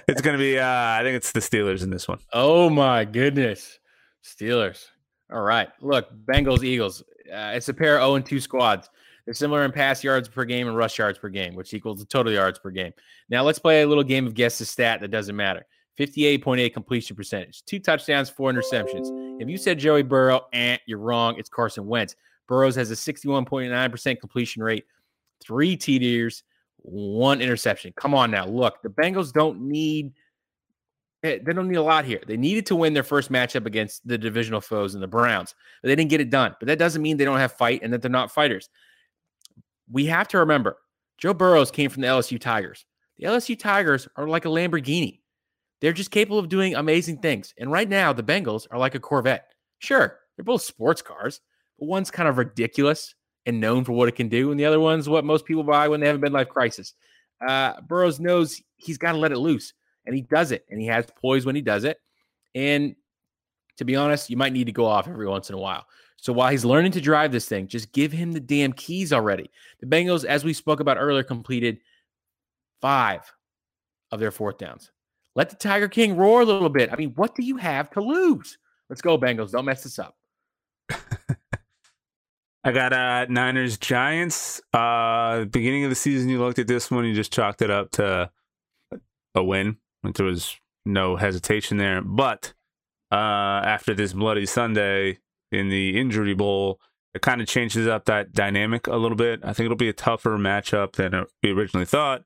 it's going to be. Uh, I think it's the Steelers in this one. Oh my goodness, Steelers! All right, look, Bengals, Eagles. Uh, it's a pair of 0 and 2 squads. They're similar in pass yards per game and rush yards per game, which equals the total yards per game. Now let's play a little game of guess the stat that doesn't matter. 58.8 completion percentage, two touchdowns, four interceptions. If you said Joey Burrow, eh, you're wrong. It's Carson Wentz. Burrows has a 61.9% completion rate, three TDs, one interception. Come on now. Look, the Bengals don't need – Eh, they don't need a lot here. They needed to win their first matchup against the divisional foes and the Browns. But they didn't get it done. But that doesn't mean they don't have fight and that they're not fighters. We have to remember Joe Burrows came from the LSU Tigers. The LSU Tigers are like a Lamborghini. They're just capable of doing amazing things. And right now, the Bengals are like a Corvette. Sure, they're both sports cars, but one's kind of ridiculous and known for what it can do, and the other one's what most people buy when they have a midlife crisis. Uh, Burrows knows he's got to let it loose and he does it, and he has poise when he does it. And to be honest, you might need to go off every once in a while. So while he's learning to drive this thing, just give him the damn keys already. The Bengals, as we spoke about earlier, completed five of their fourth downs. Let the Tiger King roar a little bit. I mean, what do you have to lose? Let's go, Bengals. Don't mess this up. [laughs] I got uh Niners Giants. Uh beginning of the season you looked at this one, you just chalked it up to a win. There was no hesitation there. But uh, after this bloody Sunday in the injury bowl, it kind of changes up that dynamic a little bit. I think it'll be a tougher matchup than we originally thought.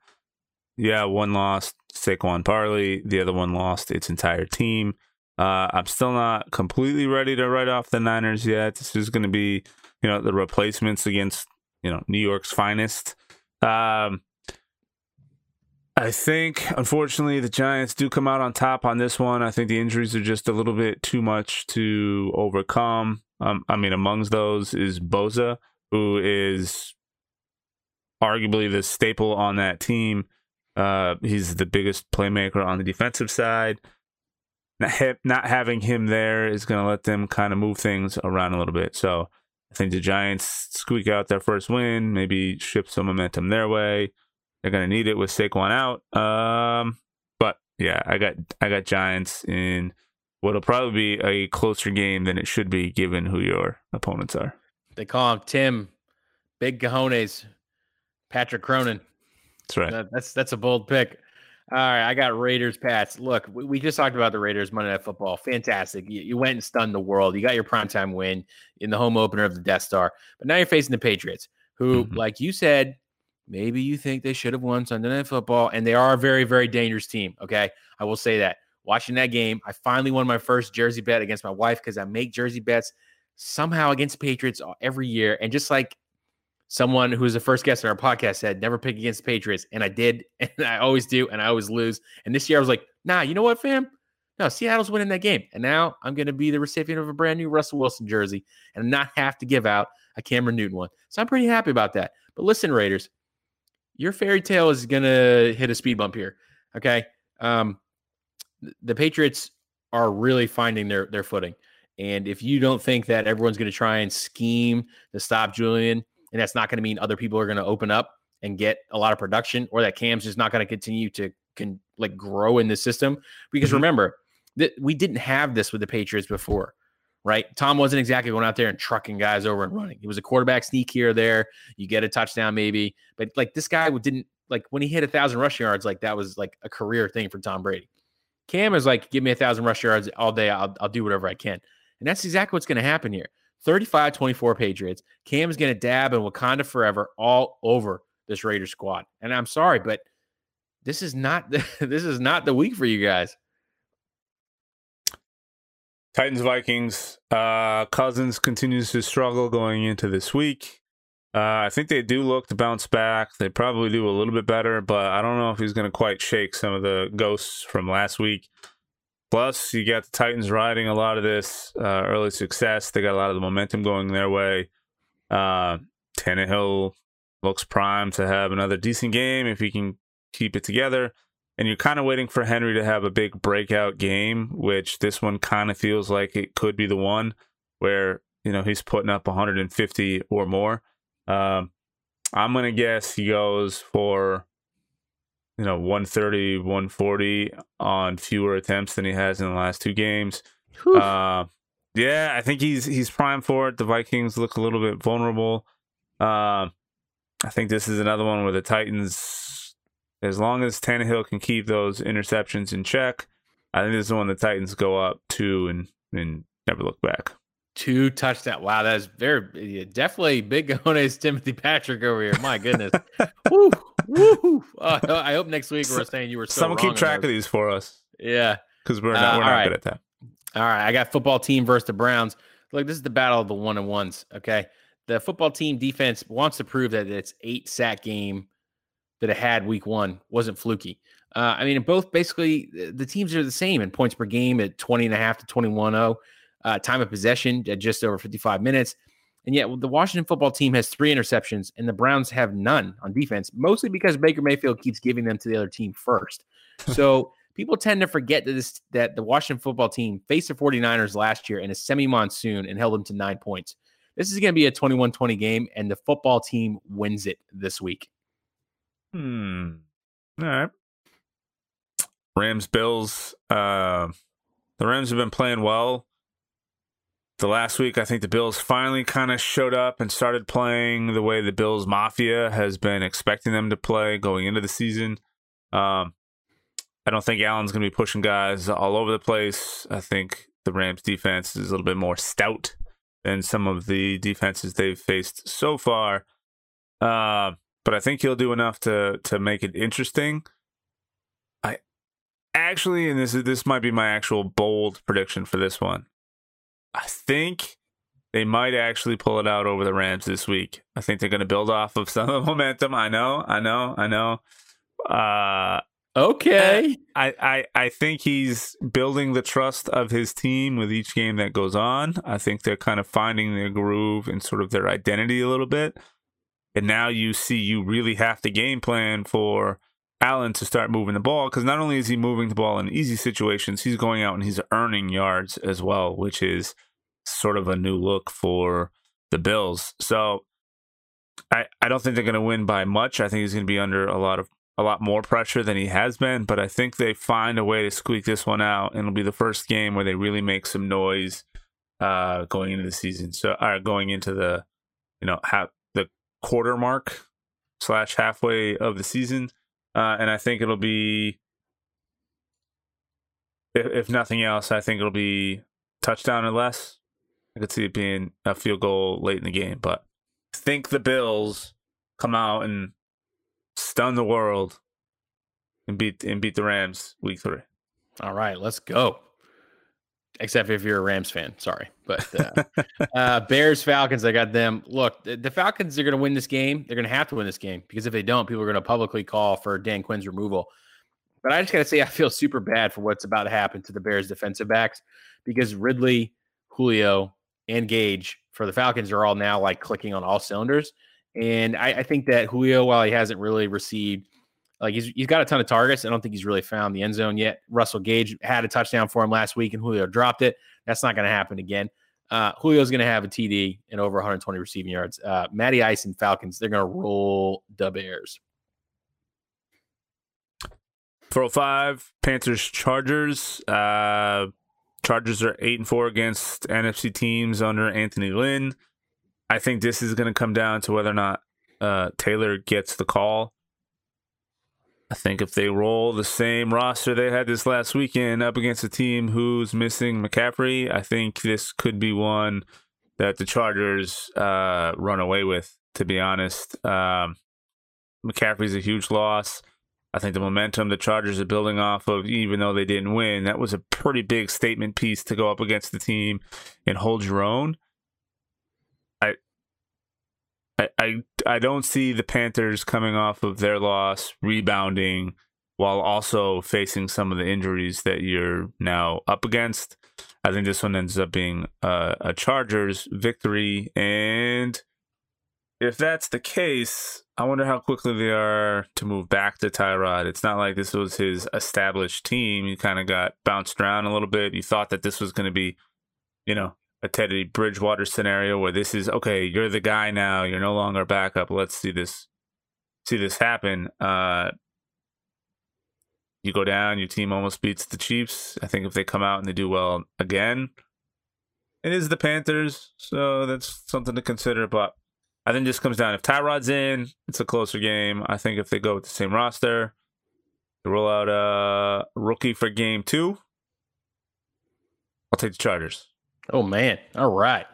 Yeah, one lost Saquon Barkley, the other one lost its entire team. Uh, I'm still not completely ready to write off the Niners yet. This is going to be, you know, the replacements against, you know, New York's finest. Um, I think, unfortunately, the Giants do come out on top on this one. I think the injuries are just a little bit too much to overcome. Um, I mean, amongst those is Bosa, who is arguably the staple on that team. Uh, he's the biggest playmaker on the defensive side. Not, having him there is going to let them kind of move things around a little bit. So I think the Giants squeak out their first win, maybe shift some momentum their way. They're going to need it with Saquon out. Um, but yeah, I got I got Giants in what'll probably be a closer game than it should be, given who your opponents are. They call him Tim, Big Cajones, Patrick Cronin. That's right. That, that's that's a bold pick. All right, I got Raiders, Pats. Look, we, we, just talked about the Raiders Monday Night Football. Fantastic. You, you, went and stunned the world. You got your primetime win in the home opener of the Death Star. But now you're facing the Patriots, who, mm-hmm. like you said, maybe you think they should have won Sunday Night Football, and they are a very, very dangerous team. Okay, I will say that. Watching that game, I finally won my first jersey bet against my wife because I make jersey bets somehow against Patriots every year, and just like someone who was the first guest on our podcast said, never pick against the Patriots. And I did, [laughs] and I always do, and I always lose. And this year I was like, nah, you know what, fam? No, Seattle's winning that game. And now I'm going to be the recipient of a brand new Russell Wilson jersey and not have to give out a Cameron Newton one. So I'm pretty happy about that. But listen, Raiders, your fairy tale is going to hit a speed bump here. Okay. Um, the Patriots are really finding their, their footing. And if you don't think that everyone's going to try and scheme to stop Julian, and that's not going to mean other people are going to open up and get a lot of production, or that Cam's just not going to continue to can like grow in the system. Because mm-hmm. remember that we didn't have this with the Patriots before, right? Tom wasn't exactly going out there and trucking guys over and running. It was a quarterback sneak here or there. You get a touchdown maybe, but like this guy didn't like when he hit a thousand rushing yards, like that was like a career thing for Tom Brady. Cam is like, give me a thousand rush yards all day. I'll, I'll do whatever I can. And that's exactly what's going to happen here. 35 24 Patriots. Cam's going to dab and Wakanda forever all over this Raider squad. And I'm sorry, but this is not [laughs] this is not the week for you guys. Titans Vikings. Uh, Cousins continues to struggle going into this week. Uh, I think they do look to bounce back. They probably do a little bit better, but I don't know if he's going to quite shake some of the ghosts from last week. Plus, you got the Titans riding a lot of this uh, early success. They got a lot of the momentum going their way. Uh, Tannehill looks primed to have another decent game if he can keep it together. And you're kind of waiting for Henry to have a big breakout game, which this one kind of feels like it could be the one where you know he's putting up 150 or more. Um, I'm gonna guess he goes for you know 130 140 on fewer attempts than he has in the last two games uh, yeah i think he's he's primed for it the vikings look a little bit vulnerable uh, i think this is another one where the titans as long as Tannehill can keep those interceptions in check i think this is one the titans go up to and and never look back Two touchdown. Wow, that is very definitely big [laughs] cojones Timothy Patrick over here. My goodness. [laughs] Woo. Uh, [laughs] I hope next week we're saying you were so Someone keep track of these for us. Yeah. Because we're not, uh, we're not right. good at that. All right. I got football team versus the Browns. Look, this is the battle of the one and ones. Okay. The football team defense wants to prove that its eight sack game that it had week one wasn't fluky. Uh, I mean, both basically the teams are the same in points per game at 20 and a half to 21 0 uh, time of possession at just over 55 minutes. And yet, the Washington football team has three interceptions, and the Browns have none on defense, mostly because Baker Mayfield keeps giving them to the other team first. [laughs] so people tend to forget that this that the Washington football team faced the 49ers last year in a semi-monsoon and held them to nine points. This is going to be a 21-20 game, and the football team wins it this week. Hmm. All right. Rams Bills. Uh, the Rams have been playing well the last week, I think the Bills finally kind of showed up and started playing the way the Bills Mafia has been expecting them to play going into the season. Um, I don't think Allen's going to be pushing guys all over the place. I think the Rams defense is a little bit more stout than some of the defenses they've faced so far. Uh, but I think he'll do enough to to make it interesting. I actually, and this is this might be my actual bold prediction for this one. I think they might actually pull it out over the Rams this week. I think they're going to build off of some of the [laughs] momentum. I know, I know, I know. Uh, Okay. I, I I think he's building the trust of his team with each game that goes on. I think they're kind of finding their groove and sort of their identity a little bit. And now you see you really have to game plan for Allen to start moving the ball because not only is he moving the ball in easy situations, he's going out and he's earning yards as well, which is sort of a new look for the Bills. So I, I don't think they're going to win by much. I think he's going to be under a lot of a lot more pressure than he has been, but I think they find a way to squeak this one out, and it'll be the first game where they really make some noise uh, going into the season. So, uh, going into the you know ha- the quarter mark slash halfway of the season, uh, and I think it'll be, if, if nothing else, I think it'll be touchdown or less. I could see it being a field goal late in the game, but I think the Bills come out and stun the world and beat and beat the Rams week three. All right, let's go. Except if you're a Rams fan, sorry, but uh, [laughs] uh, Bears Falcons, I got them. Look, the, the Falcons are going to win this game. They're going to have to win this game because if they don't, people are going to publicly call for Dan Quinn's removal. But I just got to say, I feel super bad for what's about to happen to the Bears defensive backs because Ridley, Julio, and Gage for the Falcons are all now like clicking on all cylinders. And I, I, think that Julio, while he hasn't really received, like he's, he's got a ton of targets, I don't think he's really found the end zone yet. Russell Gage had a touchdown for him last week, and Julio dropped it. That's not going to happen again. Uh, Julio's going to have a TD and over 120 receiving yards. Uh, Matty Ice and Falcons, they're going to roll the Bears. 405 Panthers Chargers. Uh, Chargers are eight and four against NFC teams under Anthony Lynn. I think this is going to come down to whether or not uh, Taylor gets the call. I think if they roll the same roster they had this last weekend up against a team who's missing McCaffrey, I think this could be one that the Chargers uh, run away with. To be honest, um, McCaffrey's a huge loss. I think the momentum the Chargers are building off of, even though they didn't win, that was a pretty big statement piece to go up against the team and hold your own. I, I I don't see the Panthers coming off of their loss rebounding while also facing some of the injuries that you're now up against. I think this one ends up being a, a Chargers victory, and if that's the case, I wonder how quickly they are to move back to Tyrod. It's not like this was his established team. He kind of got bounced around a little bit. You thought that this was going to be, you know, a Teddy Bridgewater scenario where this is okay. You're the guy now. You're no longer backup. Let's see this, see this happen. Uh, you go down. Your team almost beats the Chiefs. I think if they come out and they do well again, it is the Panthers. So that's something to consider. But I think this comes down if Tyrod's in, it's a closer game. I think if they go with the same roster, they roll out a rookie for game two. I'll take the Chargers. Oh man! All right,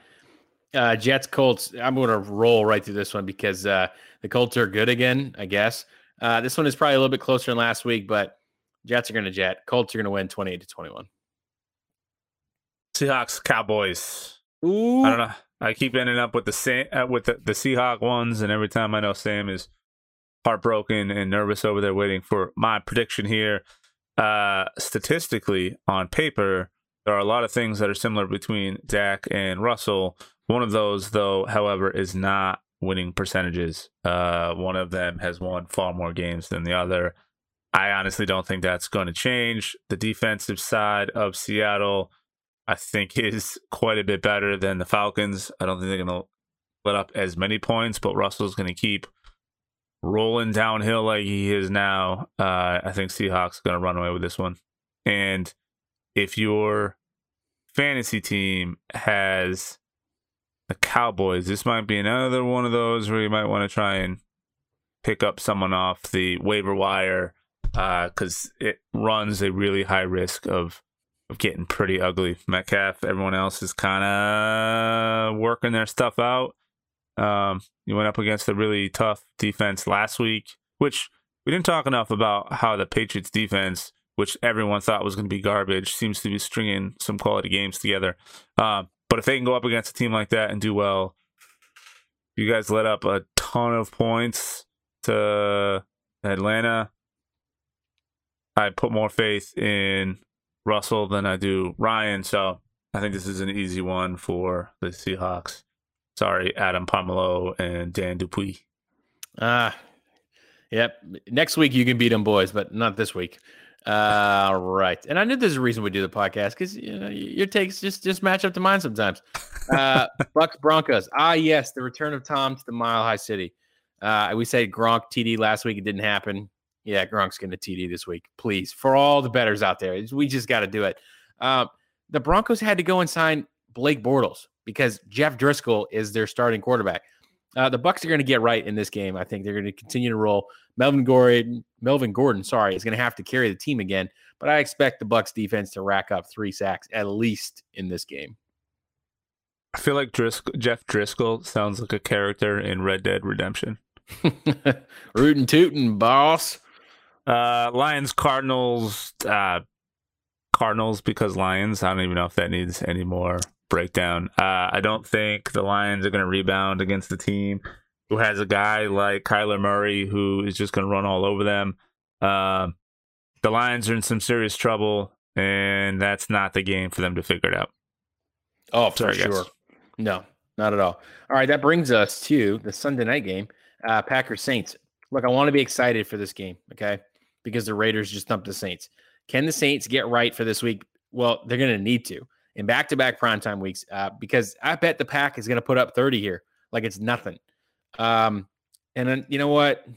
uh, Jets Colts. I'm going to roll right through this one because uh, the Colts are good again. I guess uh, this one is probably a little bit closer than last week, but Jets are going to jet. Colts are going to win 28 to 21. Seahawks Cowboys. Ooh. I don't know. I keep ending up with the same uh, with the, the Seahawk ones, and every time I know Sam is heartbroken and nervous over there waiting for my prediction here. Uh, statistically, on paper, there are a lot of things that are similar between Dak and Russell. One of those, though, however, is not winning percentages. Uh, one of them has won far more games than the other. I honestly don't think that's going to change. The defensive side of Seattle, I think, [laughs] is quite a bit better than the Falcons. I don't think they're going to let up as many points, but Russell's going to keep rolling downhill like he is now. Uh, I think Seahawks are going to run away with this one. And if your fantasy team has the Cowboys, this might be another one of those where you might want to try and pick up someone off the waiver wire because uh, it runs a really high risk of of getting pretty ugly. Metcalf, everyone else is kind of working their stuff out. Um, you went up against a really tough defense last week, which we didn't talk enough about how the Patriots defense which everyone thought was going to be garbage, seems to be stringing some quality games together. Uh, but if they can go up against a team like that and do well, you guys let up a ton of points to Atlanta. I put more faith in Russell than I do Ryan. So I think this is an easy one for the Seahawks. Sorry, Adam Pomelo and Dan Dupuis. Ah, uh, yep. Next week you can beat them boys, but not this week. Uh, right. And I knew there's a reason we do the podcast because you know your takes just just match up to mine sometimes. Uh, [laughs] Bucs Broncos. Ah, yes, the return of Tom to the Mile High City. Uh, we said Gronk TD last week. It didn't happen. Yeah, Gronk's going to TD this week. Please, for all the betters out there, we just got to do it. Uh, the Broncos had to go and sign Blake Bortles because Jeff Driskel is their starting quarterback. Uh, the Bucs are going to get right in this game. I think they're going to continue to roll. Melvin Gordon, Melvin Gordon, sorry, is going to have to carry the team again. But I expect the Bucs defense to rack up three sacks at least in this game. I feel like Driskel, Jeff Driskel sounds like a character in Red Dead Redemption. [laughs] Rootin' tootin', boss. Uh, Lions, Cardinals, uh, Cardinals because Lions. I don't even know if that needs any more breakdown. Uh, I don't think the Lions are going to rebound against the team who has a guy like Kyler Murray who is just going to run all over them. Uh, the Lions are in some serious trouble, and that's not the game for them to figure it out. Oh, for Sorry, sure. Guys. No, not at all. All right, that brings us to the Sunday night game, uh, Packers Saints. Look, I want to be excited for this game, okay? Because the Raiders just thumped the Saints. Can the Saints get right for this week? Well, they're going to need to in back to back primetime weeks uh, because I bet the Pack is going to put up 30 here like it's nothing. Um, and then, you know what?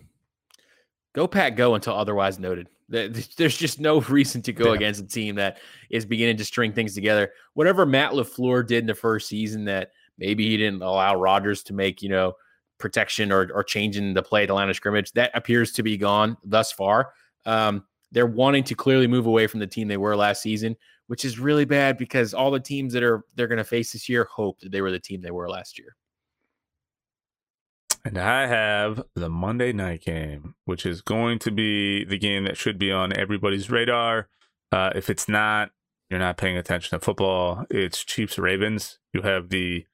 Go Pack go until otherwise noted. There's just no [laughs] reason to go yeah. against a team that is beginning to string things together. Whatever Matt LaFleur did in the first season that maybe he didn't allow Rodgers to make, you know, protection or, or changing the play at the line of scrimmage, that appears to be gone thus far. Um, they're wanting to clearly move away from the team they were last season, which is really bad because all the teams that are they're going to face this year hope that they were the team they were last year. And I have the Monday night game, which is going to be the game that should be on everybody's radar. Uh, if it's not, you're not paying attention to football. It's Chiefs Ravens. You have the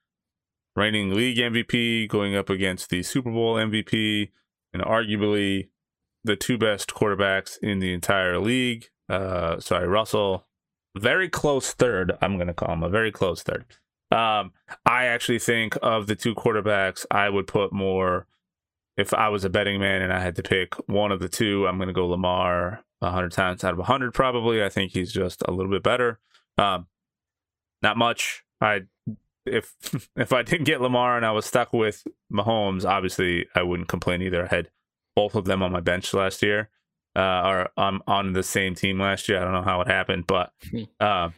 reigning league MVP going up against the Super Bowl MVP, and arguably the two best quarterbacks in the entire league. Uh, sorry, Russell, very close third. I'm going to call him a very close third. Um, I actually think of the two quarterbacks, I would put more. If I was a betting man and I had to pick one of the two, I'm going to go Lamar 100 times out of 100. Probably, I think he's just a little bit better. Um, not much. I if [laughs] if I didn't get Lamar and I was stuck with Mahomes, obviously I wouldn't complain either. I had both of them on my bench last year, uh, or I'm on the same team last year. I don't know how it happened, but uh,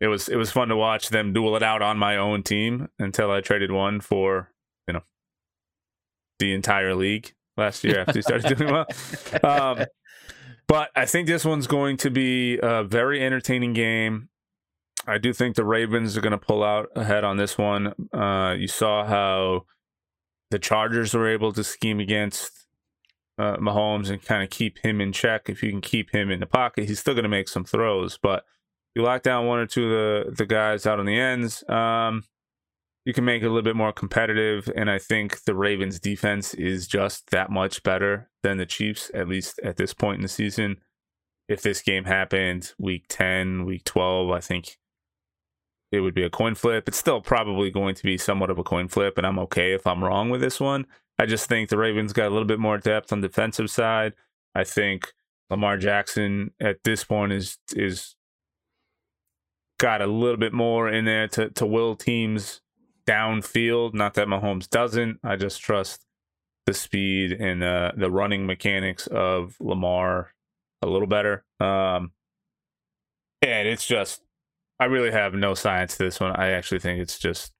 it was it was fun to watch them duel it out on my own team until I traded one for you know the entire league last year after he started [laughs] doing well. Um, but I think this one's going to be a very entertaining game. I do think the Ravens are going to pull out ahead on this one. Uh, you saw how the Chargers were able to scheme against uh, Mahomes and kind of keep him in check. If you can keep him in the pocket, he's still going to make some throws. But you lock down one or two of the, the guys out on the ends, um, you can make it a little bit more competitive. And I think the Ravens' defense is just that much better than the Chiefs, at least at this point in the season. If this game happened week 10, week 12, I think it would be a coin flip. It's still probably going to be somewhat of a coin flip, and I'm okay if I'm wrong with this one. I just think the Ravens got a little bit more depth on the defensive side. I think Lamar Jackson at this point is is got a little bit more in there to to will teams downfield. Not that Mahomes doesn't. I just trust the speed and uh, the running mechanics of Lamar a little better. Um, and it's just, I really have no science to this one. I actually think it's just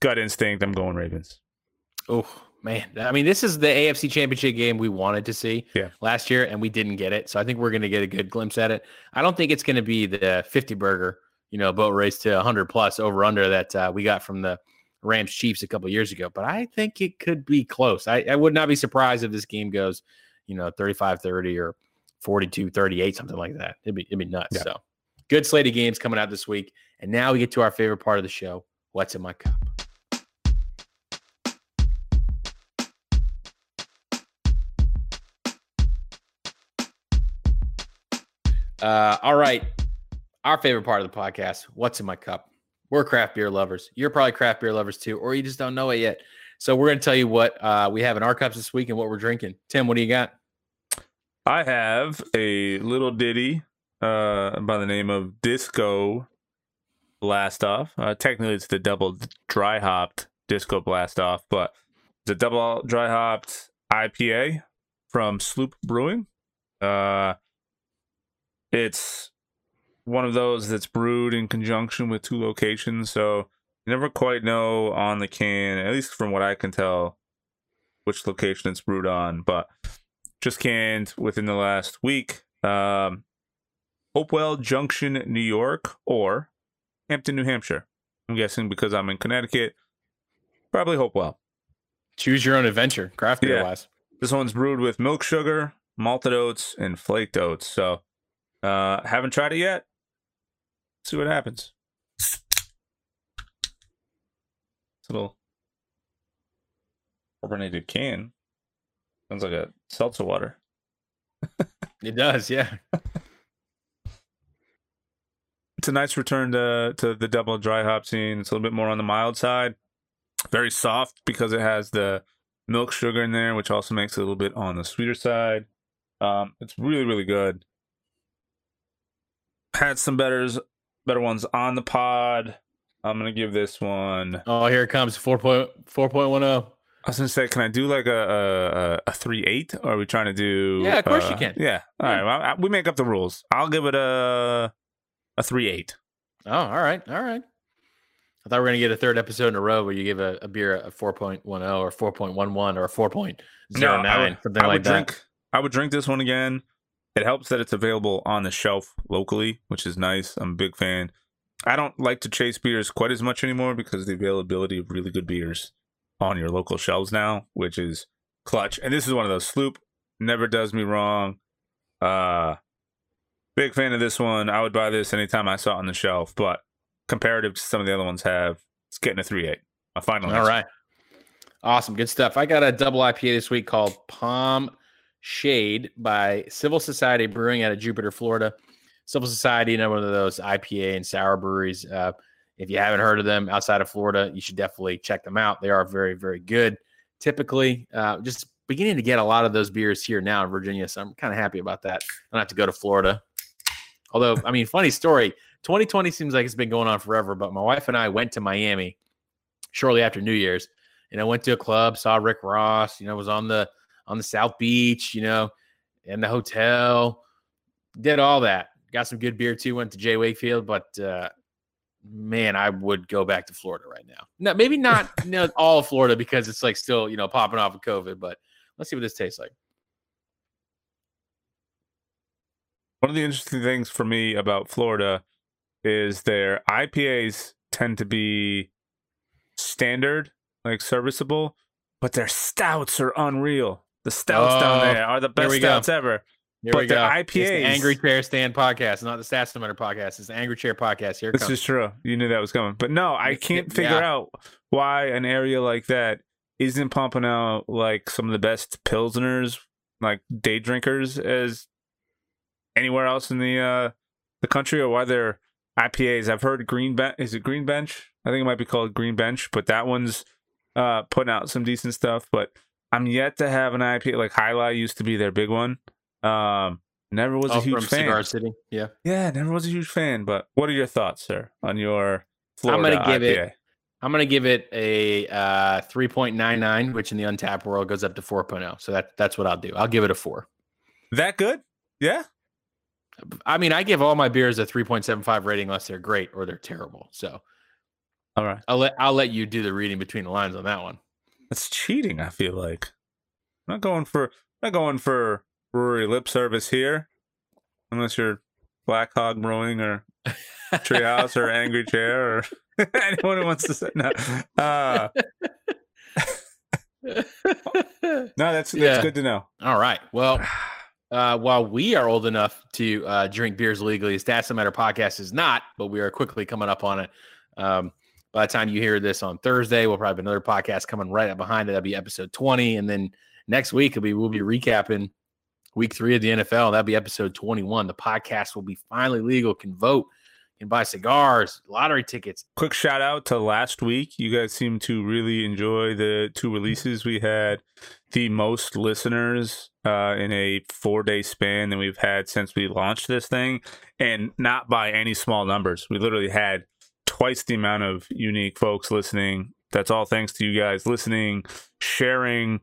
gut instinct. I'm going Ravens. Oh man, I mean, this is the AFC Championship game we wanted to see yeah. last year, and we didn't get it. So I think we're going to get a good glimpse at it. I don't think it's going to be the 50 burger, you know, boat race to 100 plus over under that uh, we got from the Rams Chiefs a couple years ago. But I think it could be close. I, I would not be surprised if this game goes, you know, 35 30 or 42 38, something like that. It'd be, it'd be nuts. Yeah. So good slate of games coming out this week. And now we get to our favorite part of the show What's in my cup? Uh, all right. Our favorite part of the podcast What's in my cup? We're craft beer lovers. You're probably craft beer lovers too, or you just don't know it yet. So we're going to tell you what uh, we have in our cups this week and what we're drinking. Tim, what do you got? I have a little ditty uh, by the name of Disco Blast Off. Uh, technically, it's the double dry hopped Disco Blast Off, but it's a double dry hopped IPA from Sloop Brewing. Uh, it's one of those that's brewed in conjunction with two locations, so you never quite know on the can, at least from what I can tell, which location it's brewed on. But just canned within the last week. Um, Hopewell Junction, New York, or Hampton, New Hampshire. I'm guessing because I'm in Connecticut, probably Hopewell. Choose your own adventure, craft beer Yeah. wise. This one's brewed with milk sugar, malted oats, and flaked oats. So, uh, haven't tried it yet. See what happens. This little carbonated can sounds like a seltzer water. [laughs] It does, yeah. It's a nice return to to the double dry hop scene. It's a little bit more on the mild side. Very soft because it has the milk sugar in there, which also makes it a little bit on the sweeter side. Um, it's really really good. Had some betters, better ones on the pod. I'm gonna give this one. Oh, here it comes 4.4.10. I was gonna say, can I do like a a, a three eight? Or are we trying to do? Yeah, of course you uh, can. Yeah. All right. Well, I, we make up the rules. I'll give it a a three eight. Oh, all right. All right. I thought we were going to get a third episode in a row where you give a, a beer a 4.10 or 4.11 or a 4.09, No, I would, something I like would that. drink. I would drink this one again. It helps that it's available on the shelf locally, which is nice. I'm a big fan. I don't like to chase beers quite as much anymore because the availability of really good beers on your local shelves now, which is clutch. And this is one of those. Sloop never does me wrong. Uh, big fan of this one. I would buy this anytime I saw it on the shelf, but comparative to some of the other ones have, it's getting a three eight. My final. All answer. right. Awesome. Good stuff. I got a double IPA this week called Palm Shade by Civil Society Brewing out of Jupiter, Florida. Civil Society, you know, one of those IPA and sour breweries. Uh, if you haven't heard of them outside of Florida, you should definitely check them out. They are very, very good. Typically, uh, just beginning to get a lot of those beers here now in Virginia. So I'm kind of happy about that. I don't have to go to Florida. Although, I mean, funny story 2020 seems like it's been going on forever, but my wife and I went to Miami shortly after New Year's and I went to a club, saw Rick Ross, you know, was on the on the South Beach, you know, in the hotel, did all that. Got some good beer too, went to J. Wakefield, but uh man, I would go back to Florida right now. No, maybe not [laughs] you know, all of Florida because it's like still, you know, popping off of COVID, but let's see what this tastes like. One of the interesting things for me about Florida is their IPAs tend to be standard, like serviceable, but their stouts are unreal. The stouts down Oh, there are the best we go. stouts ever. Here But we the go. IPAs Angry Chair Stand podcast, not the Stats No Matter podcast. It's the Angry Chair podcast. Here it This comes. is true. You knew that was coming. But no, I can't yeah. figure out why an area like that isn't pumping out like some of the best pilsners, like day drinkers as anywhere else in the uh the country or why their IPAs. I've heard Green Bench is it Green Bench? I think it might be called Green Bench, but that one's uh putting out some decent stuff, but I'm yet to have an IPA like Jai Alai used to be their big one. Um never was Oh, a huge from fan. Cigar City. Yeah. Yeah, never was a huge fan. But what are your thoughts, sir, on your I'm gonna give it- I'm going to give it a uh, 3.99, which in the Untappd world goes up to 4.0. So that that's what I'll do. I'll give it a four. That good? Yeah. I mean, I give all my beers a 3.75 rating unless they're great or they're terrible. So All right. I'll let I'll let you do the reading between the lines on that one. That's cheating. I feel like I'm not going for not going for brewery lip service here, unless you're Black Hog Brewing or Treehouse or Angry Chair or [laughs] anyone who wants to say no. Uh, [laughs] no, that's that's Yeah. good to know. All right. Well, [sighs] uh, while we are old enough to uh, drink beers legally, Stats No Matter podcast is not, but we are quickly coming up on it. Um, by the time you hear this on Thursday, we'll probably have another podcast coming right up behind it. That'll be episode 20. And then next week, we'll be, we'll be recapping week three of the NFL. That'll be episode 21. The podcast will be finally legal, can vote, can buy cigars, lottery tickets. Quick shout out to last week. You guys seem to really enjoy the two releases. We had the most listeners uh, in a four day span than we've had since we launched this thing, and not by any small numbers. We literally had twice the amount of unique folks listening. That's all thanks to you guys listening, sharing,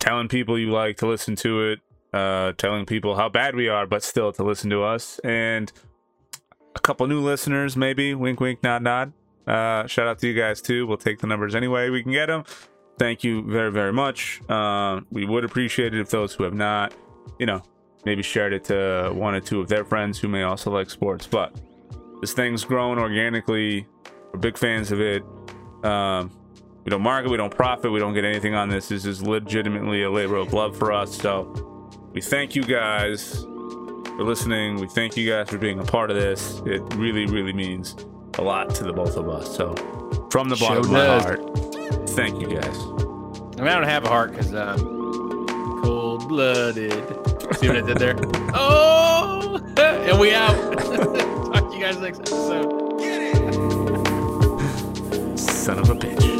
telling people you like to listen to it, uh, telling people how bad we are, but still to listen to us. And a couple new listeners, maybe. Wink, wink, nod, nod. Uh, shout out to you guys too. We'll take the numbers anyway we can get them. Thank you very, very much. Uh, we would appreciate it if those who have not, you know, maybe shared it to one or two of their friends who may also like sports. But this thing's grown organically. We're big fans of it. Um, we don't market, we don't profit, we don't get anything on this. This is legitimately a labor of love for us. So we thank you guys for listening. We thank you guys for being a part of this. It really, really means a lot to the both of us. So from the bottom Sure of my heart, thank you guys. I mean, I don't have a heart because I'm cold blooded. See what I did there? [laughs] Oh, [laughs] and we out. [laughs] Talk to you guys next episode. Son of a bitch.